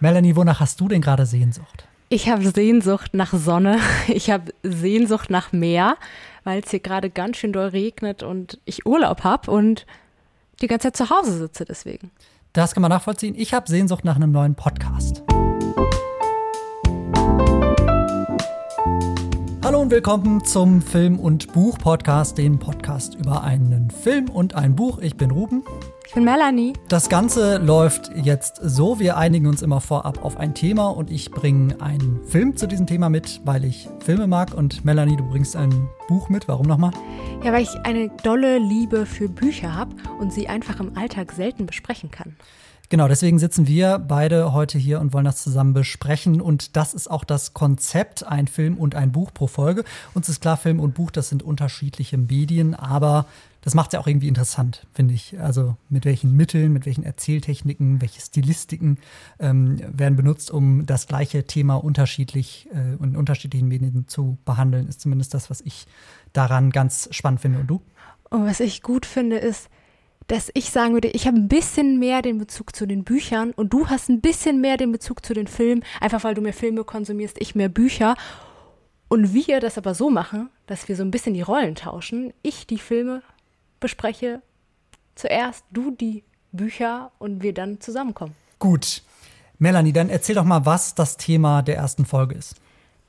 Melanie, wonach hast du denn gerade Sehnsucht? Ich habe Sehnsucht nach Sonne. Ich habe Sehnsucht nach Meer, weil es hier gerade ganz schön doll regnet und ich Urlaub habe und die ganze Zeit zu Hause sitze deswegen. Das kann man nachvollziehen. Ich habe Sehnsucht nach einem neuen Podcast. Hallo und willkommen zum Film- und Buch-Podcast, den Podcast über einen Film und ein Buch. Ich bin Ruben. Ich bin Melanie. Das Ganze läuft jetzt so, wir einigen uns immer vorab auf ein Thema und ich bringe einen Film zu diesem Thema mit, weil ich Filme mag und Melanie, du bringst ein Buch mit. Warum nochmal? Ja, weil ich eine dolle Liebe für Bücher habe und sie einfach im Alltag selten besprechen kann. Genau, deswegen sitzen wir beide heute hier und wollen das zusammen besprechen. Und das ist auch das Konzept, ein Film und ein Buch pro Folge. Uns ist klar, Film und Buch, das sind unterschiedliche Medien, aber das macht es ja auch irgendwie interessant, finde ich. Also mit welchen Mitteln, mit welchen Erzähltechniken, welche Stilistiken ähm, werden benutzt, um das gleiche Thema unterschiedlich äh, und in unterschiedlichen Medien zu behandeln, ist zumindest das, was ich daran ganz spannend finde. Und du? Und was ich gut finde, ist, dass ich sagen würde, ich habe ein bisschen mehr den Bezug zu den Büchern und du hast ein bisschen mehr den Bezug zu den Filmen, einfach weil du mehr Filme konsumierst, ich mehr Bücher. Und wir das aber so machen, dass wir so ein bisschen die Rollen tauschen. Ich die Filme bespreche zuerst, du die Bücher und wir dann zusammenkommen. Gut. Melanie, dann erzähl doch mal, was das Thema der ersten Folge ist.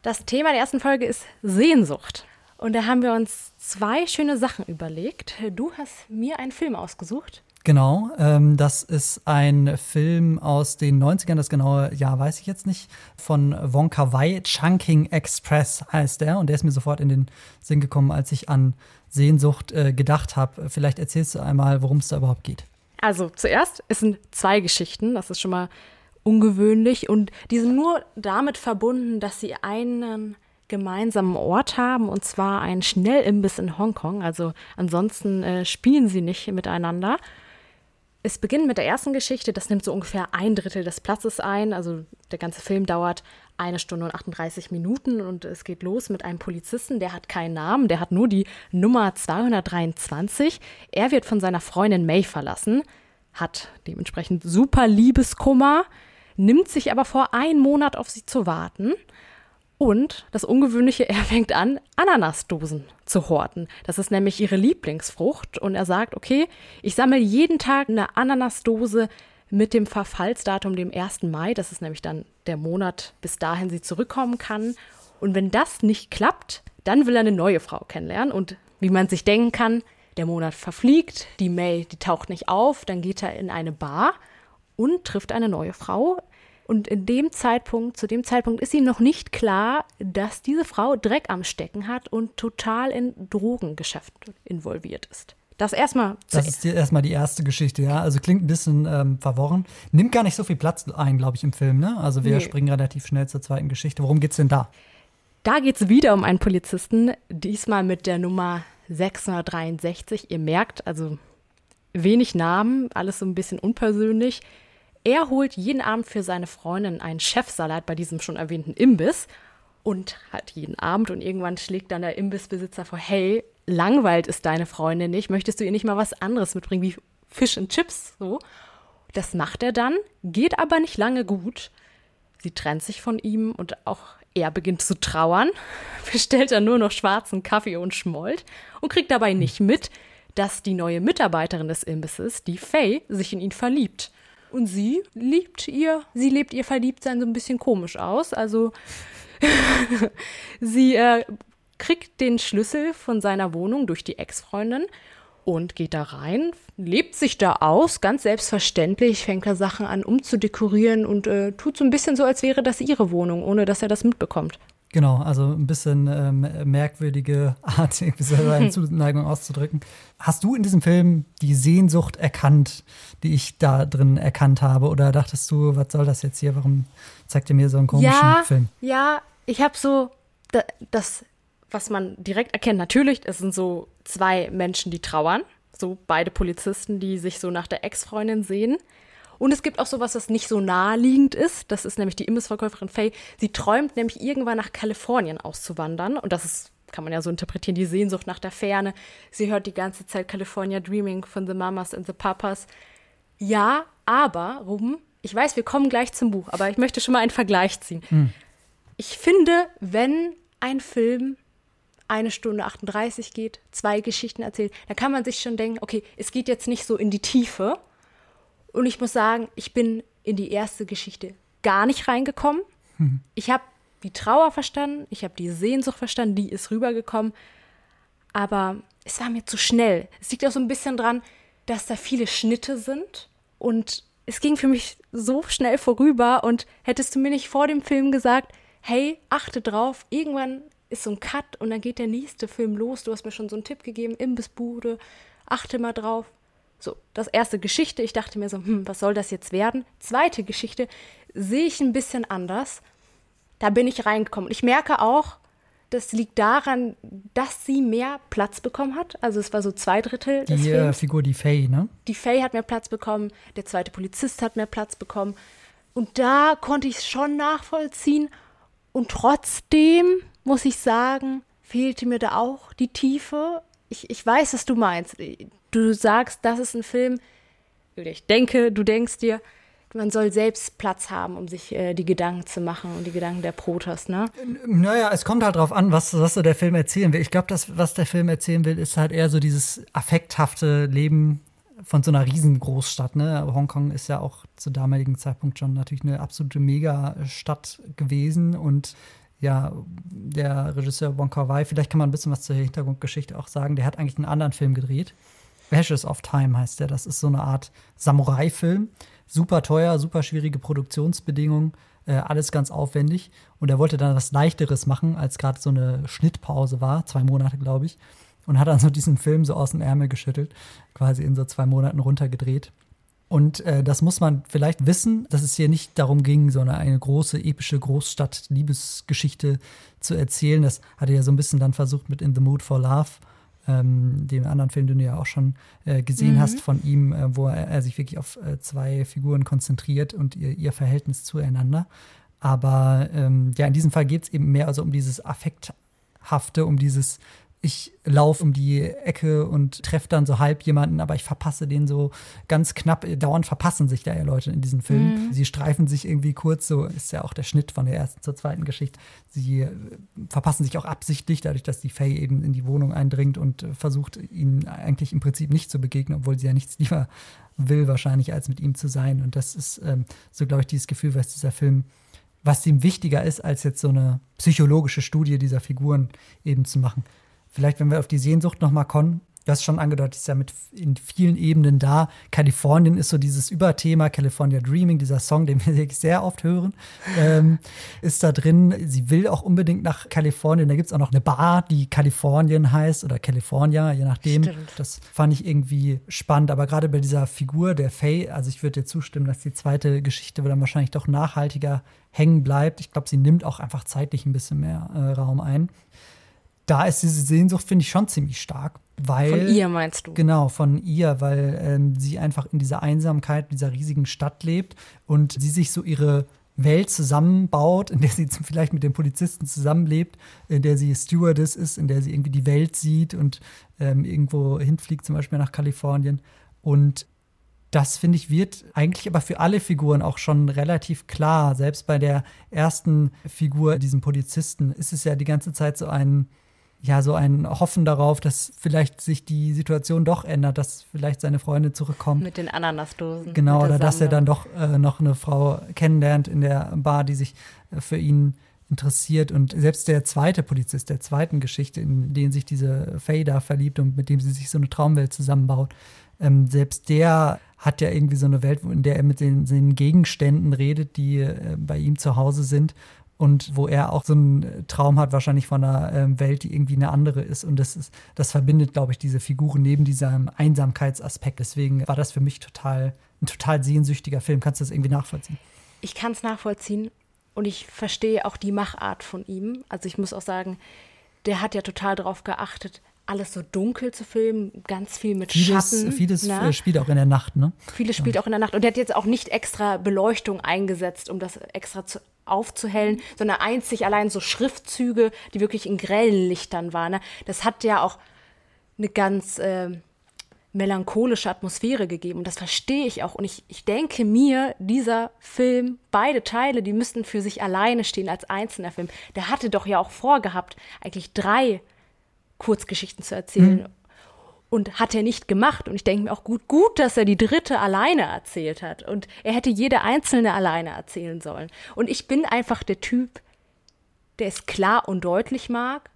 Das Thema der ersten Folge ist Sehnsucht. Und da haben wir uns zwei schöne Sachen überlegt. Du hast mir einen Film ausgesucht. Genau, ähm, das ist ein Film aus den 90ern, das genaue Jahr weiß ich jetzt nicht, von Wonka Wai, Chunking Express heißt der und der ist mir sofort in den Sinn gekommen, als ich an Sehnsucht äh, gedacht habe. Vielleicht erzählst du einmal, worum es da überhaupt geht. Also zuerst, es sind zwei Geschichten, das ist schon mal ungewöhnlich und die sind nur damit verbunden, dass sie einen gemeinsamen Ort haben, und zwar einen Schnellimbiss in Hongkong. Also ansonsten äh, spielen sie nicht miteinander. Es beginnt mit der ersten Geschichte, das nimmt so ungefähr ein Drittel des Platzes ein. Also der ganze Film dauert eine Stunde und 38 Minuten und es geht los mit einem Polizisten, der hat keinen Namen, der hat nur die Nummer 223. Er wird von seiner Freundin May verlassen, hat dementsprechend super Liebeskummer, nimmt sich aber vor, einen Monat auf sie zu warten und das Ungewöhnliche, er fängt an, Ananasdosen zu horten. Das ist nämlich ihre Lieblingsfrucht. Und er sagt, okay, ich sammle jeden Tag eine Ananasdose mit dem Verfallsdatum, dem 1. Mai. Das ist nämlich dann der Monat, bis dahin sie zurückkommen kann. Und wenn das nicht klappt, dann will er eine neue Frau kennenlernen. Und wie man sich denken kann, der Monat verfliegt, die May, die taucht nicht auf, dann geht er in eine Bar und trifft eine neue Frau, und in dem Zeitpunkt, zu dem Zeitpunkt ist ihm noch nicht klar, dass diese Frau Dreck am Stecken hat und total in Drogengeschäften involviert ist. Das erstmal. Das ist erstmal die erste Geschichte, ja. Also klingt ein bisschen ähm, verworren. Nimmt gar nicht so viel Platz ein, glaube ich, im Film, ne? Also wir nee. springen relativ schnell zur zweiten Geschichte. Worum geht's denn da? Da geht es wieder um einen Polizisten, diesmal mit der Nummer 663. Ihr merkt, also wenig Namen, alles so ein bisschen unpersönlich. Er holt jeden Abend für seine Freundin einen Chefsalat bei diesem schon erwähnten Imbiss und hat jeden Abend und irgendwann schlägt dann der Imbissbesitzer vor, hey, langweilt ist deine Freundin nicht, möchtest du ihr nicht mal was anderes mitbringen wie Fisch und Chips so? Das macht er dann, geht aber nicht lange gut. Sie trennt sich von ihm und auch er beginnt zu trauern, bestellt dann nur noch schwarzen Kaffee und schmollt und kriegt dabei nicht mit, dass die neue Mitarbeiterin des Imbisses, die Faye, sich in ihn verliebt. Und sie liebt ihr, sie lebt ihr Verliebtsein so ein bisschen komisch aus. Also sie äh, kriegt den Schlüssel von seiner Wohnung durch die Ex-Freundin und geht da rein, lebt sich da aus, ganz selbstverständlich, fängt da Sachen an umzudekorieren und äh, tut so ein bisschen so, als wäre das ihre Wohnung, ohne dass er das mitbekommt. Genau, also ein bisschen ähm, merkwürdige Art, seine Zuneigung auszudrücken. Hast du in diesem Film die Sehnsucht erkannt, die ich da drin erkannt habe? Oder dachtest du, was soll das jetzt hier? Warum zeigt ihr mir so einen komischen ja, Film? Ja, ich habe so das, was man direkt erkennt. Natürlich, es sind so zwei Menschen, die trauern. So beide Polizisten, die sich so nach der Ex-Freundin sehen. Und es gibt auch sowas, das nicht so naheliegend ist. Das ist nämlich die Imbissverkäuferin Faye. Sie träumt nämlich irgendwann nach Kalifornien auszuwandern. Und das ist, kann man ja so interpretieren, die Sehnsucht nach der Ferne. Sie hört die ganze Zeit California Dreaming von The Mamas and the Papas. Ja, aber, Ruben, ich weiß, wir kommen gleich zum Buch, aber ich möchte schon mal einen Vergleich ziehen. Hm. Ich finde, wenn ein Film eine Stunde 38 geht, zwei Geschichten erzählt, dann kann man sich schon denken, okay, es geht jetzt nicht so in die Tiefe. Und ich muss sagen, ich bin in die erste Geschichte gar nicht reingekommen. Hm. Ich habe die Trauer verstanden, ich habe die Sehnsucht verstanden, die ist rübergekommen. Aber es war mir zu schnell. Es liegt auch so ein bisschen dran, dass da viele Schnitte sind und es ging für mich so schnell vorüber und hättest du mir nicht vor dem Film gesagt, hey, achte drauf, irgendwann ist so ein Cut und dann geht der nächste Film los. Du hast mir schon so einen Tipp gegeben, Imbissbude, achte mal drauf. So, das erste Geschichte, ich dachte mir so, hm, was soll das jetzt werden? Zweite Geschichte sehe ich ein bisschen anders. Da bin ich reingekommen. Ich merke auch, das liegt daran, dass sie mehr Platz bekommen hat. Also es war so zwei Drittel des die, äh, Films. Die Figur, die Faye, ne? Die Faye hat mehr Platz bekommen, der zweite Polizist hat mehr Platz bekommen. Und da konnte ich es schon nachvollziehen. Und trotzdem, muss ich sagen, fehlte mir da auch die Tiefe. Ich, ich weiß, was du meinst. Du sagst, das ist ein Film, ich denke, du denkst dir, man soll selbst Platz haben, um sich äh, die Gedanken zu machen und die Gedanken der Protas, ne? Naja, es kommt halt drauf an, was, was so der Film erzählen will. Ich glaube, das, was der Film erzählen will, ist halt eher so dieses affekthafte Leben von so einer Riesengroßstadt. Ne? Hongkong ist ja auch zu damaligen Zeitpunkt schon natürlich eine absolute Megastadt gewesen und ja, der Regisseur Wong Kar Wai, vielleicht kann man ein bisschen was zur Hintergrundgeschichte auch sagen, der hat eigentlich einen anderen Film gedreht. Ashes of Time heißt der. Das ist so eine Art Samurai-Film super teuer, super schwierige Produktionsbedingungen, äh, alles ganz aufwendig. Und er wollte dann was Leichteres machen, als gerade so eine Schnittpause war, zwei Monate, glaube ich. Und hat dann so diesen Film so aus dem Ärmel geschüttelt, quasi in so zwei Monaten runtergedreht. Und äh, das muss man vielleicht wissen, dass es hier nicht darum ging, so eine, eine große, epische Großstadt-Liebesgeschichte zu erzählen. Das hat er ja so ein bisschen dann versucht mit In the Mood for Love ähm, dem anderen Film, den du ja auch schon äh, gesehen mhm. hast von ihm, äh, wo er, er, sich wirklich auf äh, zwei Figuren konzentriert und ihr, ihr Verhältnis zueinander. Aber ähm, ja, in diesem Fall geht es eben mehr also um dieses Affekthafte, um dieses ich laufe um die Ecke und treffe dann so halb jemanden, aber ich verpasse den so ganz knapp. Dauernd verpassen sich da ja Leute in diesem Film. Mhm. Sie streifen sich irgendwie kurz, so ist ja auch der Schnitt von der ersten zur zweiten Geschichte. Sie äh, verpassen sich auch absichtlich, dadurch, dass die Faye eben in die Wohnung eindringt und äh, versucht, ihnen eigentlich im Prinzip nicht zu begegnen, obwohl sie ja nichts lieber will, wahrscheinlich, als mit ihm zu sein. Und das ist ähm, so, glaube ich, dieses Gefühl, was dieser Film was ihm wichtiger ist, als jetzt so eine psychologische Studie dieser Figuren eben zu machen. Vielleicht, wenn wir auf die Sehnsucht nochmal kommen, du hast schon angedeutet, ist ja mit in vielen Ebenen da. Kalifornien ist so dieses Überthema, California Dreaming, dieser Song, den wir wirklich sehr oft hören, ähm, ist da drin. Sie will auch unbedingt nach Kalifornien. Da gibt es auch noch eine Bar, die Kalifornien heißt oder California, je nachdem. Stimmt. Das fand ich irgendwie spannend. Aber gerade bei dieser Figur der Faye, also ich würde dir zustimmen, dass die zweite Geschichte dann wahrscheinlich doch nachhaltiger hängen bleibt. Ich glaube, sie nimmt auch einfach zeitlich ein bisschen mehr äh, Raum ein da ist diese Sehnsucht, finde ich, schon ziemlich stark. Weil, von ihr meinst du? Genau, von ihr, weil ähm, sie einfach in dieser Einsamkeit dieser riesigen Stadt lebt und sie sich so ihre Welt zusammenbaut, in der sie vielleicht mit dem Polizisten zusammenlebt, in der sie Stewardess ist, in der sie irgendwie die Welt sieht und ähm, irgendwo hinfliegt, zum Beispiel nach Kalifornien. Und das, finde ich, wird eigentlich aber für alle Figuren auch schon relativ klar. Selbst bei der ersten Figur, diesem Polizisten, ist es ja die ganze Zeit so ein ja, so ein Hoffen darauf, dass vielleicht sich die Situation doch ändert, dass vielleicht seine Freundin zurückkommt. Mit den Ananasdosen. Genau, oder dass er dann doch äh, noch eine Frau kennenlernt in der Bar, die sich äh, für ihn interessiert. Und selbst der zweite Polizist der zweiten Geschichte, in den sich diese Faye da verliebt und mit dem sie sich so eine Traumwelt zusammenbaut, ähm, selbst der hat ja irgendwie so eine Welt, in der er mit den, den Gegenständen redet, die äh, bei ihm zu Hause sind und wo er auch so einen Traum hat, wahrscheinlich von einer ähm, Welt, die irgendwie eine andere ist. Und das ist, das verbindet, glaube ich, diese Figuren neben diesem Einsamkeitsaspekt. Deswegen war das für mich total, ein total sehnsüchtiger Film. Kannst du das irgendwie nachvollziehen? Ich kann es nachvollziehen und ich verstehe auch die Machart von ihm. Also ich muss auch sagen, der hat ja total darauf geachtet, alles so dunkel zu filmen, ganz viel mit vieles, Schatten. Vieles ne? spielt auch in der Nacht, ne? Vieles spielt ja. auch in der Nacht. Und er hat jetzt auch nicht extra Beleuchtung eingesetzt, um das extra zu, aufzuhellen, sondern einzig allein so Schriftzüge, die wirklich in grellen Lichtern waren. Ne? Das hat ja auch eine ganz äh, melancholische Atmosphäre gegeben. Und das verstehe ich auch. Und ich, ich denke mir, dieser Film, beide Teile, die müssten für sich alleine stehen als einzelner Film. Der hatte doch ja auch vorgehabt, eigentlich drei Kurzgeschichten zu erzählen. Mhm. Und hat er nicht gemacht. Und ich denke mir auch gut, gut, dass er die dritte alleine erzählt hat. Und er hätte jede einzelne alleine erzählen sollen. Und ich bin einfach der Typ, der es klar und deutlich mag.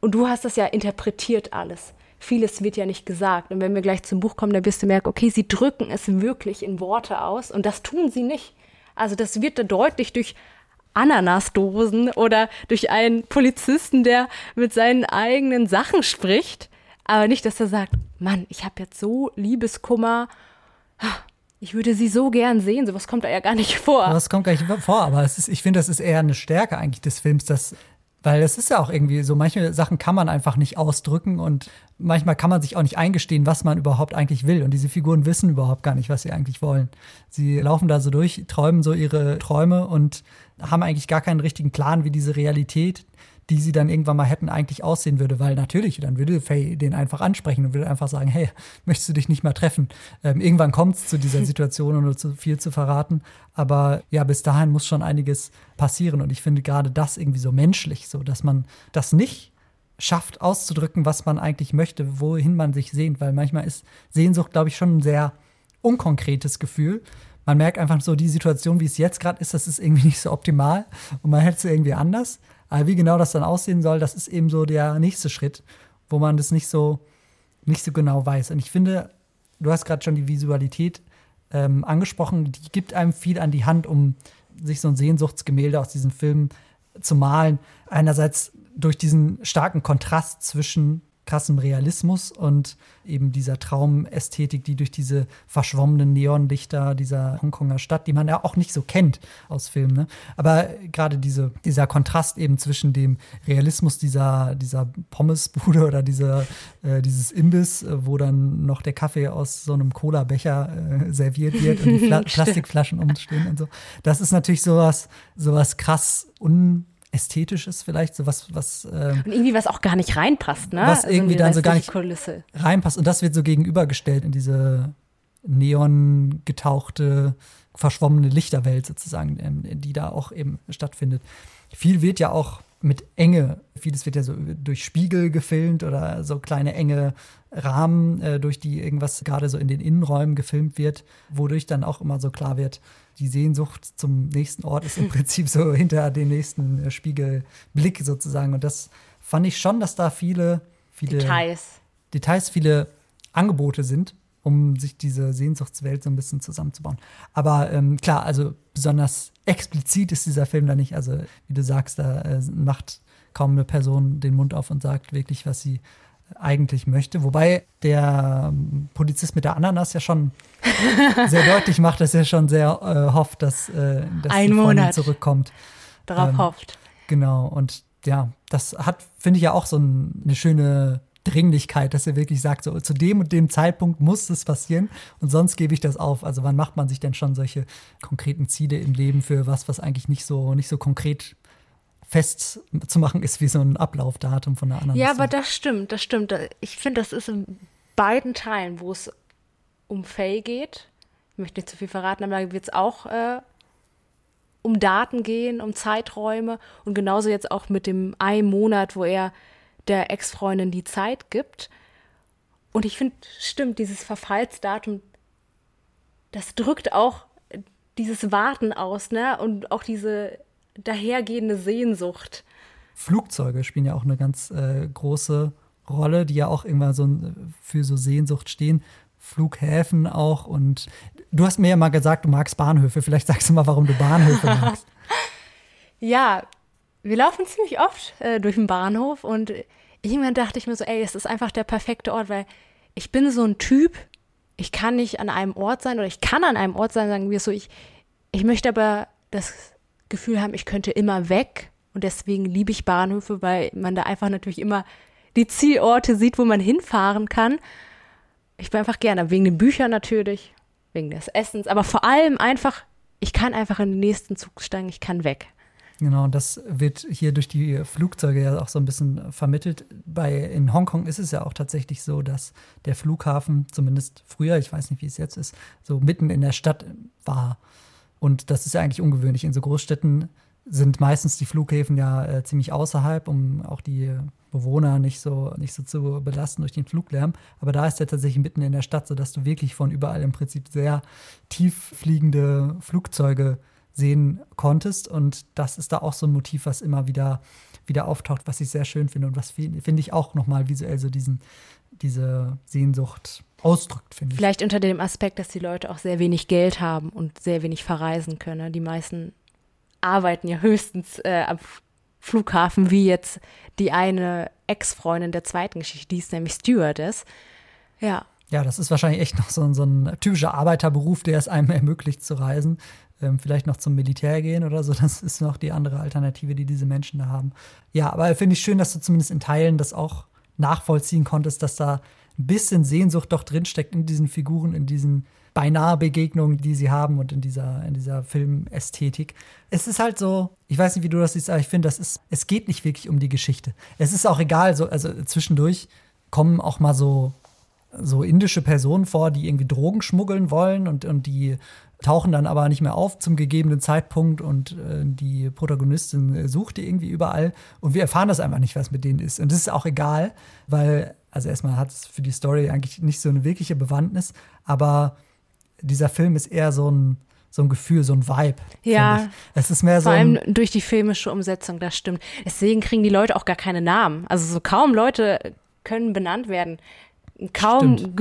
Und du hast das ja interpretiert alles vieles wird ja nicht gesagt. Und wenn wir gleich zum Buch kommen, dann wirst du merken, okay, sie drücken es wirklich in Worte aus und das tun sie nicht. Also das wird da deutlich durch Ananasdosen oder durch einen Polizisten, der mit seinen eigenen Sachen spricht. Aber nicht, dass er sagt, Mann, ich habe jetzt so Liebeskummer. Ich würde sie so gern sehen. Sowas kommt da ja gar nicht vor. Das kommt gar nicht vor, aber ist, ich finde, das ist eher eine Stärke eigentlich des Films, dass weil es ist ja auch irgendwie so, manche Sachen kann man einfach nicht ausdrücken und manchmal kann man sich auch nicht eingestehen, was man überhaupt eigentlich will. Und diese Figuren wissen überhaupt gar nicht, was sie eigentlich wollen. Sie laufen da so durch, träumen so ihre Träume und haben eigentlich gar keinen richtigen Plan, wie diese Realität die sie dann irgendwann mal hätten, eigentlich aussehen würde. Weil natürlich, dann würde Faye den einfach ansprechen und würde einfach sagen, hey, möchtest du dich nicht mal treffen? Ähm, irgendwann kommt es zu dieser Situation, ohne zu viel zu verraten. Aber ja, bis dahin muss schon einiges passieren. Und ich finde gerade das irgendwie so menschlich, so dass man das nicht schafft auszudrücken, was man eigentlich möchte, wohin man sich sehnt. Weil manchmal ist Sehnsucht, glaube ich, schon ein sehr unkonkretes Gefühl man merkt einfach so, die Situation, wie es jetzt gerade ist, das ist irgendwie nicht so optimal und man hätte es irgendwie anders. Aber wie genau das dann aussehen soll, das ist eben so der nächste Schritt, wo man das nicht so, nicht so genau weiß. Und ich finde, du hast gerade schon die Visualität ähm, angesprochen, die gibt einem viel an die Hand, um sich so ein Sehnsuchtsgemälde aus diesen Filmen zu malen. Einerseits durch diesen starken Kontrast zwischen krassem Realismus und eben dieser Traumästhetik, die durch diese verschwommenen Neonlichter dieser Hongkonger Stadt, die man ja auch nicht so kennt aus Filmen. Ne? Aber gerade diese, dieser Kontrast eben zwischen dem Realismus dieser, dieser Pommesbude oder dieser, äh, dieses Imbiss, äh, wo dann noch der Kaffee aus so einem Cola-Becher äh, serviert wird und die Pla Plastikflaschen umstehen und so. Das ist natürlich sowas, sowas krass un Ästhetisches vielleicht, so was, was. Äh, und irgendwie was auch gar nicht reinpasst, ne? Was also irgendwie dann so gar nicht Kulisse. reinpasst. Und das wird so gegenübergestellt in diese neon getauchte, verschwommene Lichterwelt sozusagen, ähm, die da auch eben stattfindet. Viel wird ja auch mit Enge, vieles wird ja so durch Spiegel gefilmt oder so kleine enge Rahmen, äh, durch die irgendwas gerade so in den Innenräumen gefilmt wird, wodurch dann auch immer so klar wird, die Sehnsucht zum nächsten Ort ist im Prinzip so hinter dem nächsten äh, Spiegelblick sozusagen. Und das fand ich schon, dass da viele, viele Details. Details, viele Angebote sind, um sich diese Sehnsuchtswelt so ein bisschen zusammenzubauen. Aber ähm, klar, also besonders explizit ist dieser Film da nicht. Also, wie du sagst, da äh, macht kaum eine Person den Mund auf und sagt wirklich, was sie eigentlich möchte. Wobei der ähm, Polizist mit der Ananas ja schon sehr deutlich macht, dass er schon sehr äh, hofft, dass, äh, dass Ein die Monat zurückkommt. Darauf ähm, hofft. Genau, und ja, das hat, finde ich ja auch so ein, eine schöne Dringlichkeit, dass er wirklich sagt, so zu dem und dem Zeitpunkt muss es passieren und sonst gebe ich das auf. Also wann macht man sich denn schon solche konkreten Ziele im Leben für was, was eigentlich nicht so, nicht so konkret festzumachen ist wie so ein Ablaufdatum von der anderen. Ja, aber das stimmt, das stimmt. Ich finde, das ist in beiden Teilen, wo es um Faye geht. Ich möchte nicht zu viel verraten, aber da wird es auch äh, um Daten gehen, um Zeiträume und genauso jetzt auch mit dem einen Monat, wo er der Ex-Freundin die Zeit gibt. Und ich finde, stimmt, dieses Verfallsdatum, das drückt auch dieses Warten aus, ne? Und auch diese dahergehende Sehnsucht. Flugzeuge spielen ja auch eine ganz äh, große Rolle, die ja auch irgendwann so für so Sehnsucht stehen. Flughäfen auch und du hast mir ja mal gesagt, du magst Bahnhöfe. Vielleicht sagst du mal, warum du Bahnhöfe magst. ja, wir laufen ziemlich oft äh, durch den Bahnhof und irgendwann dachte ich mir so, ey, es ist einfach der perfekte Ort, weil ich bin so ein Typ, ich kann nicht an einem Ort sein oder ich kann an einem Ort sein, sagen wir so, ich, ich möchte aber das Gefühl haben, ich könnte immer weg. Und deswegen liebe ich Bahnhöfe, weil man da einfach natürlich immer die Zielorte sieht, wo man hinfahren kann. Ich bin einfach gerne, wegen den Büchern natürlich, wegen des Essens, aber vor allem einfach, ich kann einfach in den nächsten Zug steigen, ich kann weg. Genau, das wird hier durch die Flugzeuge ja auch so ein bisschen vermittelt. Bei, in Hongkong ist es ja auch tatsächlich so, dass der Flughafen, zumindest früher, ich weiß nicht, wie es jetzt ist, so mitten in der Stadt war. Und das ist ja eigentlich ungewöhnlich. In so Großstädten sind meistens die Flughäfen ja äh, ziemlich außerhalb, um auch die Bewohner nicht so, nicht so zu belasten durch den Fluglärm. Aber da ist er tatsächlich mitten in der Stadt, sodass du wirklich von überall im Prinzip sehr tief fliegende Flugzeuge sehen konntest. Und das ist da auch so ein Motiv, was immer wieder, wieder auftaucht, was ich sehr schön finde und was finde ich auch nochmal visuell so diesen, diese Sehnsucht ausdrückt, finde ich. Vielleicht unter dem Aspekt, dass die Leute auch sehr wenig Geld haben und sehr wenig verreisen können. Die meisten arbeiten ja höchstens äh, am Flughafen, wie jetzt die eine Ex-Freundin der zweiten Geschichte, die ist nämlich Stewardess. Ja. Ja, das ist wahrscheinlich echt noch so, so ein typischer Arbeiterberuf, der es einem ermöglicht zu reisen. Ähm, vielleicht noch zum Militär gehen oder so. Das ist noch die andere Alternative, die diese Menschen da haben. Ja, aber finde ich schön, dass du zumindest in Teilen das auch nachvollziehen konntest, dass da bisschen Sehnsucht doch drinsteckt in diesen Figuren, in diesen beinahe Begegnungen, die sie haben und in dieser, in dieser Filmästhetik. Es ist halt so, ich weiß nicht, wie du das siehst, aber ich finde, es geht nicht wirklich um die Geschichte. Es ist auch egal, so, also zwischendurch kommen auch mal so, so indische Personen vor, die irgendwie Drogen schmuggeln wollen und, und die tauchen dann aber nicht mehr auf zum gegebenen Zeitpunkt und äh, die Protagonistin sucht die irgendwie überall und wir erfahren das einfach nicht, was mit denen ist. Und das ist auch egal, weil, also erstmal hat es für die Story eigentlich nicht so eine wirkliche Bewandtnis, aber dieser Film ist eher so ein, so ein Gefühl, so ein Vibe. Ja. Es ist mehr so. Vor allem durch die filmische Umsetzung, das stimmt. Deswegen kriegen die Leute auch gar keine Namen. Also so kaum Leute können benannt werden. Kaum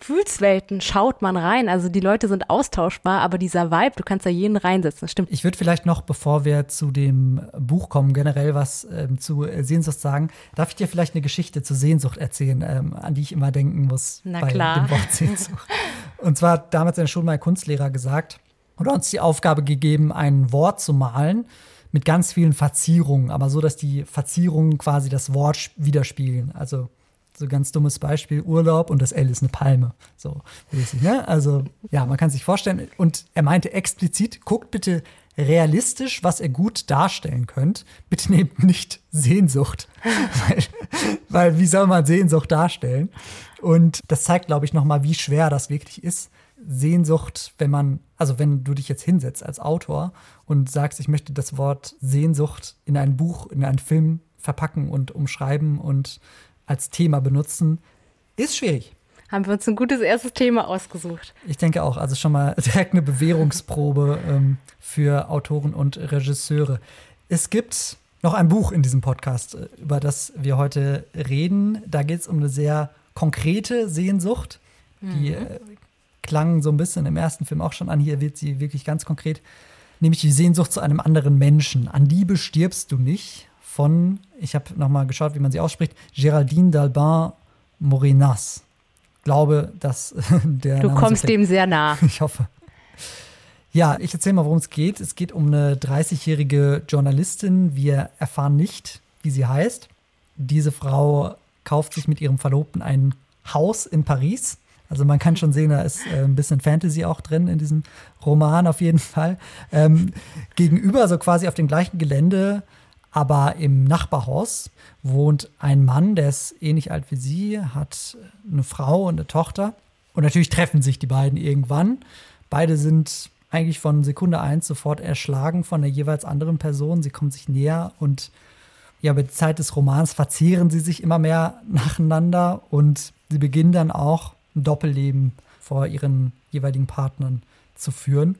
Gefühlswelten schaut man rein. Also die Leute sind austauschbar, aber dieser Vibe, du kannst da jeden reinsetzen, das stimmt. Ich würde vielleicht noch, bevor wir zu dem Buch kommen, generell was ähm, zu Sehnsucht sagen. Darf ich dir vielleicht eine Geschichte zur Sehnsucht erzählen, ähm, an die ich immer denken muss Na bei klar. dem Wort Sehnsucht? Und zwar hat damals in der Schule mein Kunstlehrer gesagt oder uns die Aufgabe gegeben, ein Wort zu malen mit ganz vielen Verzierungen, aber so, dass die Verzierungen quasi das Wort widerspiegeln. Also so ein ganz dummes Beispiel, Urlaub und das L ist eine Palme. So ne? Also, ja, man kann sich vorstellen. Und er meinte explizit, guckt bitte realistisch, was ihr gut darstellen könnt. Bitte nehmt nicht Sehnsucht. weil, weil, wie soll man Sehnsucht darstellen? Und das zeigt, glaube ich, nochmal, wie schwer das wirklich ist. Sehnsucht, wenn man, also wenn du dich jetzt hinsetzt als Autor und sagst, ich möchte das Wort Sehnsucht in ein Buch, in einen Film verpacken und umschreiben und als Thema benutzen, ist schwierig. Haben wir uns ein gutes erstes Thema ausgesucht. Ich denke auch, also schon mal direkt eine Bewährungsprobe ähm, für Autoren und Regisseure. Es gibt noch ein Buch in diesem Podcast, äh, über das wir heute reden. Da geht es um eine sehr konkrete Sehnsucht. Die äh, klang so ein bisschen im ersten Film auch schon an. Hier wird sie wirklich ganz konkret, nämlich die Sehnsucht zu einem anderen Menschen. An Liebe stirbst du nicht von, ich habe nochmal geschaut, wie man sie ausspricht, Géraldine d'Albin Morinas. Glaube, dass der. Du Name kommst so dem sehr nah. Ich hoffe. Ja, ich erzähle mal, worum es geht. Es geht um eine 30-jährige Journalistin. Wir erfahren nicht, wie sie heißt. Diese Frau kauft sich mit ihrem Verlobten ein Haus in Paris. Also man kann schon sehen, da ist äh, ein bisschen Fantasy auch drin in diesem Roman auf jeden Fall. Ähm, gegenüber, so quasi auf dem gleichen Gelände, aber im Nachbarhaus wohnt ein Mann, der ist ähnlich alt wie sie, hat eine Frau und eine Tochter. Und natürlich treffen sich die beiden irgendwann. Beide sind eigentlich von Sekunde eins sofort erschlagen von der jeweils anderen Person. Sie kommen sich näher und ja, mit der Zeit des Romans verzehren sie sich immer mehr nacheinander und sie beginnen dann auch ein Doppelleben vor ihren jeweiligen Partnern zu führen.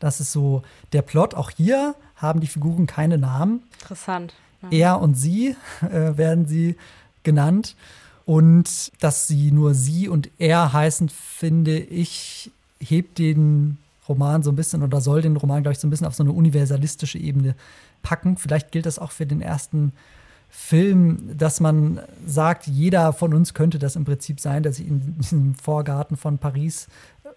Das ist so der Plot. Auch hier haben die Figuren keine Namen. Interessant. Ja. Er und sie äh, werden sie genannt. Und dass sie nur sie und er heißen, finde ich, hebt den Roman so ein bisschen oder soll den Roman, glaube ich, so ein bisschen auf so eine universalistische Ebene packen. Vielleicht gilt das auch für den ersten Film, dass man sagt, jeder von uns könnte das im Prinzip sein, der sich in diesem Vorgarten von Paris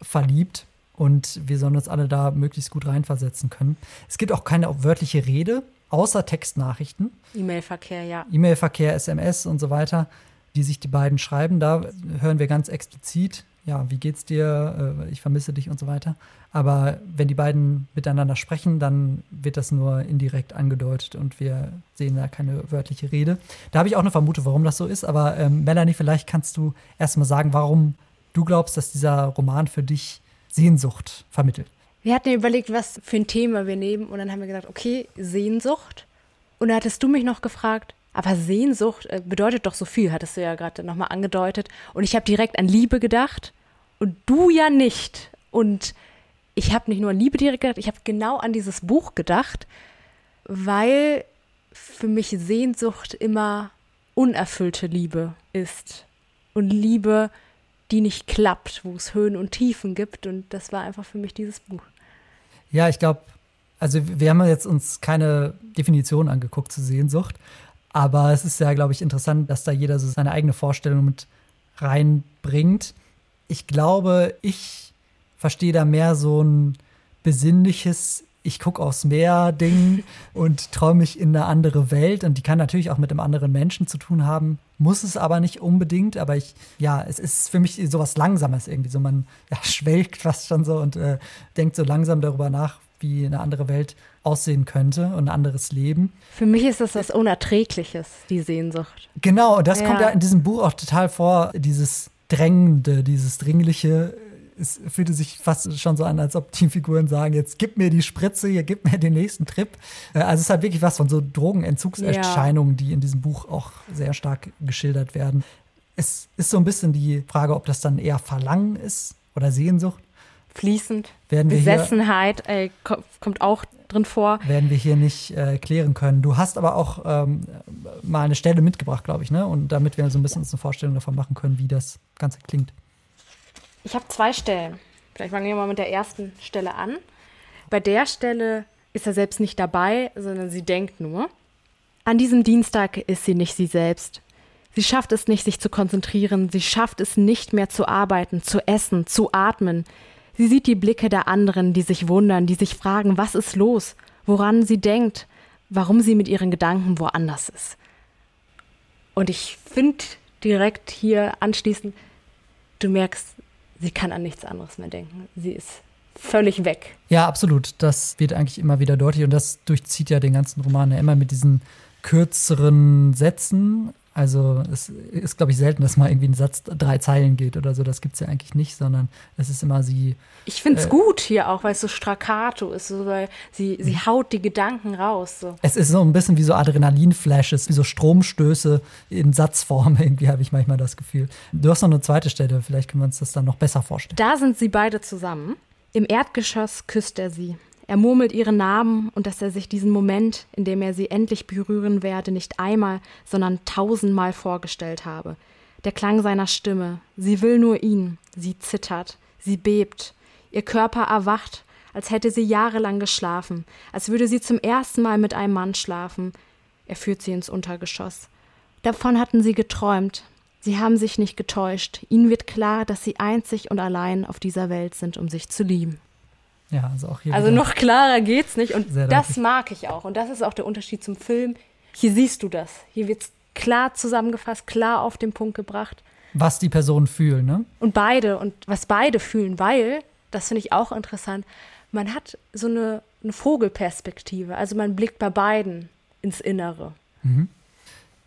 verliebt und wir sollen uns alle da möglichst gut reinversetzen können. Es gibt auch keine wörtliche Rede, außer Textnachrichten. E-Mail-Verkehr, ja. E-Mail-Verkehr, SMS und so weiter, die sich die beiden schreiben. Da hören wir ganz explizit ja, wie geht's dir, äh, ich vermisse dich und so weiter. Aber wenn die beiden miteinander sprechen, dann wird das nur indirekt angedeutet und wir sehen da keine wörtliche Rede. Da habe ich auch eine Vermutung, warum das so ist. Aber ähm, Melanie, vielleicht kannst du erstmal sagen, warum du glaubst, dass dieser Roman für dich Sehnsucht vermittelt. Wir hatten überlegt, was für ein Thema wir nehmen und dann haben wir gesagt, okay, Sehnsucht. Und da hattest du mich noch gefragt, aber Sehnsucht äh, bedeutet doch so viel, hattest du ja gerade nochmal angedeutet. Und ich habe direkt an Liebe gedacht und du ja nicht. Und ich habe nicht nur an Liebe direkt gedacht, ich habe genau an dieses Buch gedacht, weil für mich Sehnsucht immer unerfüllte Liebe ist. Und Liebe, die nicht klappt, wo es Höhen und Tiefen gibt. Und das war einfach für mich dieses Buch. Ja, ich glaube, also wir haben jetzt uns keine Definition angeguckt zu Sehnsucht, aber es ist ja, glaube ich, interessant, dass da jeder so seine eigene Vorstellung mit reinbringt. Ich glaube, ich verstehe da mehr so ein besinnliches ich gucke aufs Meer Ding und träume mich in eine andere Welt. Und die kann natürlich auch mit einem anderen Menschen zu tun haben, muss es aber nicht unbedingt. Aber ich, ja, es ist für mich sowas Langsames irgendwie. So man ja, schwelgt fast schon so und äh, denkt so langsam darüber nach, wie eine andere Welt aussehen könnte und ein anderes Leben. Für mich ist das was Unerträgliches, die Sehnsucht. Genau, und das ja. kommt ja in diesem Buch auch total vor, dieses Drängende, dieses Dringliche es fühlte sich fast schon so an, als ob Teamfiguren sagen, jetzt gib mir die Spritze, hier gib mir den nächsten Trip. Äh, also es hat wirklich was von so Drogenentzugserscheinungen, ja. die in diesem Buch auch sehr stark geschildert werden. Es ist so ein bisschen die Frage, ob das dann eher Verlangen ist oder Sehnsucht. Fließend. Werden wir Besessenheit hier, äh, kommt auch drin vor. Werden wir hier nicht äh, klären können. Du hast aber auch ähm, mal eine Stelle mitgebracht, glaube ich, ne? Und damit wir so ein bisschen uns eine Vorstellung davon machen können, wie das Ganze klingt. Ich habe zwei Stellen. Vielleicht fangen wir mal mit der ersten Stelle an. Bei der Stelle ist er selbst nicht dabei, sondern sie denkt nur. An diesem Dienstag ist sie nicht sie selbst. Sie schafft es nicht, sich zu konzentrieren. Sie schafft es nicht mehr zu arbeiten, zu essen, zu atmen. Sie sieht die Blicke der anderen, die sich wundern, die sich fragen, was ist los, woran sie denkt, warum sie mit ihren Gedanken woanders ist. Und ich finde direkt hier anschließend, du merkst, sie kann an nichts anderes mehr denken. Sie ist völlig weg. Ja, absolut. Das wird eigentlich immer wieder deutlich und das durchzieht ja den ganzen Roman ja immer mit diesen kürzeren Sätzen, also es ist, glaube ich, selten, dass mal irgendwie ein Satz drei Zeilen geht oder so. Das gibt es ja eigentlich nicht, sondern es ist immer sie. Ich finde es äh, gut hier auch, weil es so staccato ist, so, weil sie, sie mhm. haut die Gedanken raus. So. Es ist so ein bisschen wie so Adrenalinflashes, wie so Stromstöße in Satzform. Irgendwie habe ich manchmal das Gefühl. Du hast noch eine zweite Stelle, vielleicht können wir uns das dann noch besser vorstellen. Da sind sie beide zusammen. Im Erdgeschoss küsst er sie. Er murmelt ihren Namen und dass er sich diesen Moment, in dem er sie endlich berühren werde, nicht einmal, sondern tausendmal vorgestellt habe. Der Klang seiner Stimme. Sie will nur ihn. Sie zittert. Sie bebt. Ihr Körper erwacht, als hätte sie jahrelang geschlafen, als würde sie zum ersten Mal mit einem Mann schlafen. Er führt sie ins Untergeschoss. Davon hatten sie geträumt. Sie haben sich nicht getäuscht. Ihnen wird klar, dass sie einzig und allein auf dieser Welt sind, um sich zu lieben. Ja, also auch hier. Also noch klarer geht's nicht. Und das mag ich auch. Und das ist auch der Unterschied zum Film. Hier siehst du das. Hier wird's klar zusammengefasst, klar auf den Punkt gebracht. Was die Personen fühlen, ne? Und beide, und was beide fühlen, weil, das finde ich auch interessant, man hat so eine, eine, Vogelperspektive. Also man blickt bei beiden ins Innere. Mhm.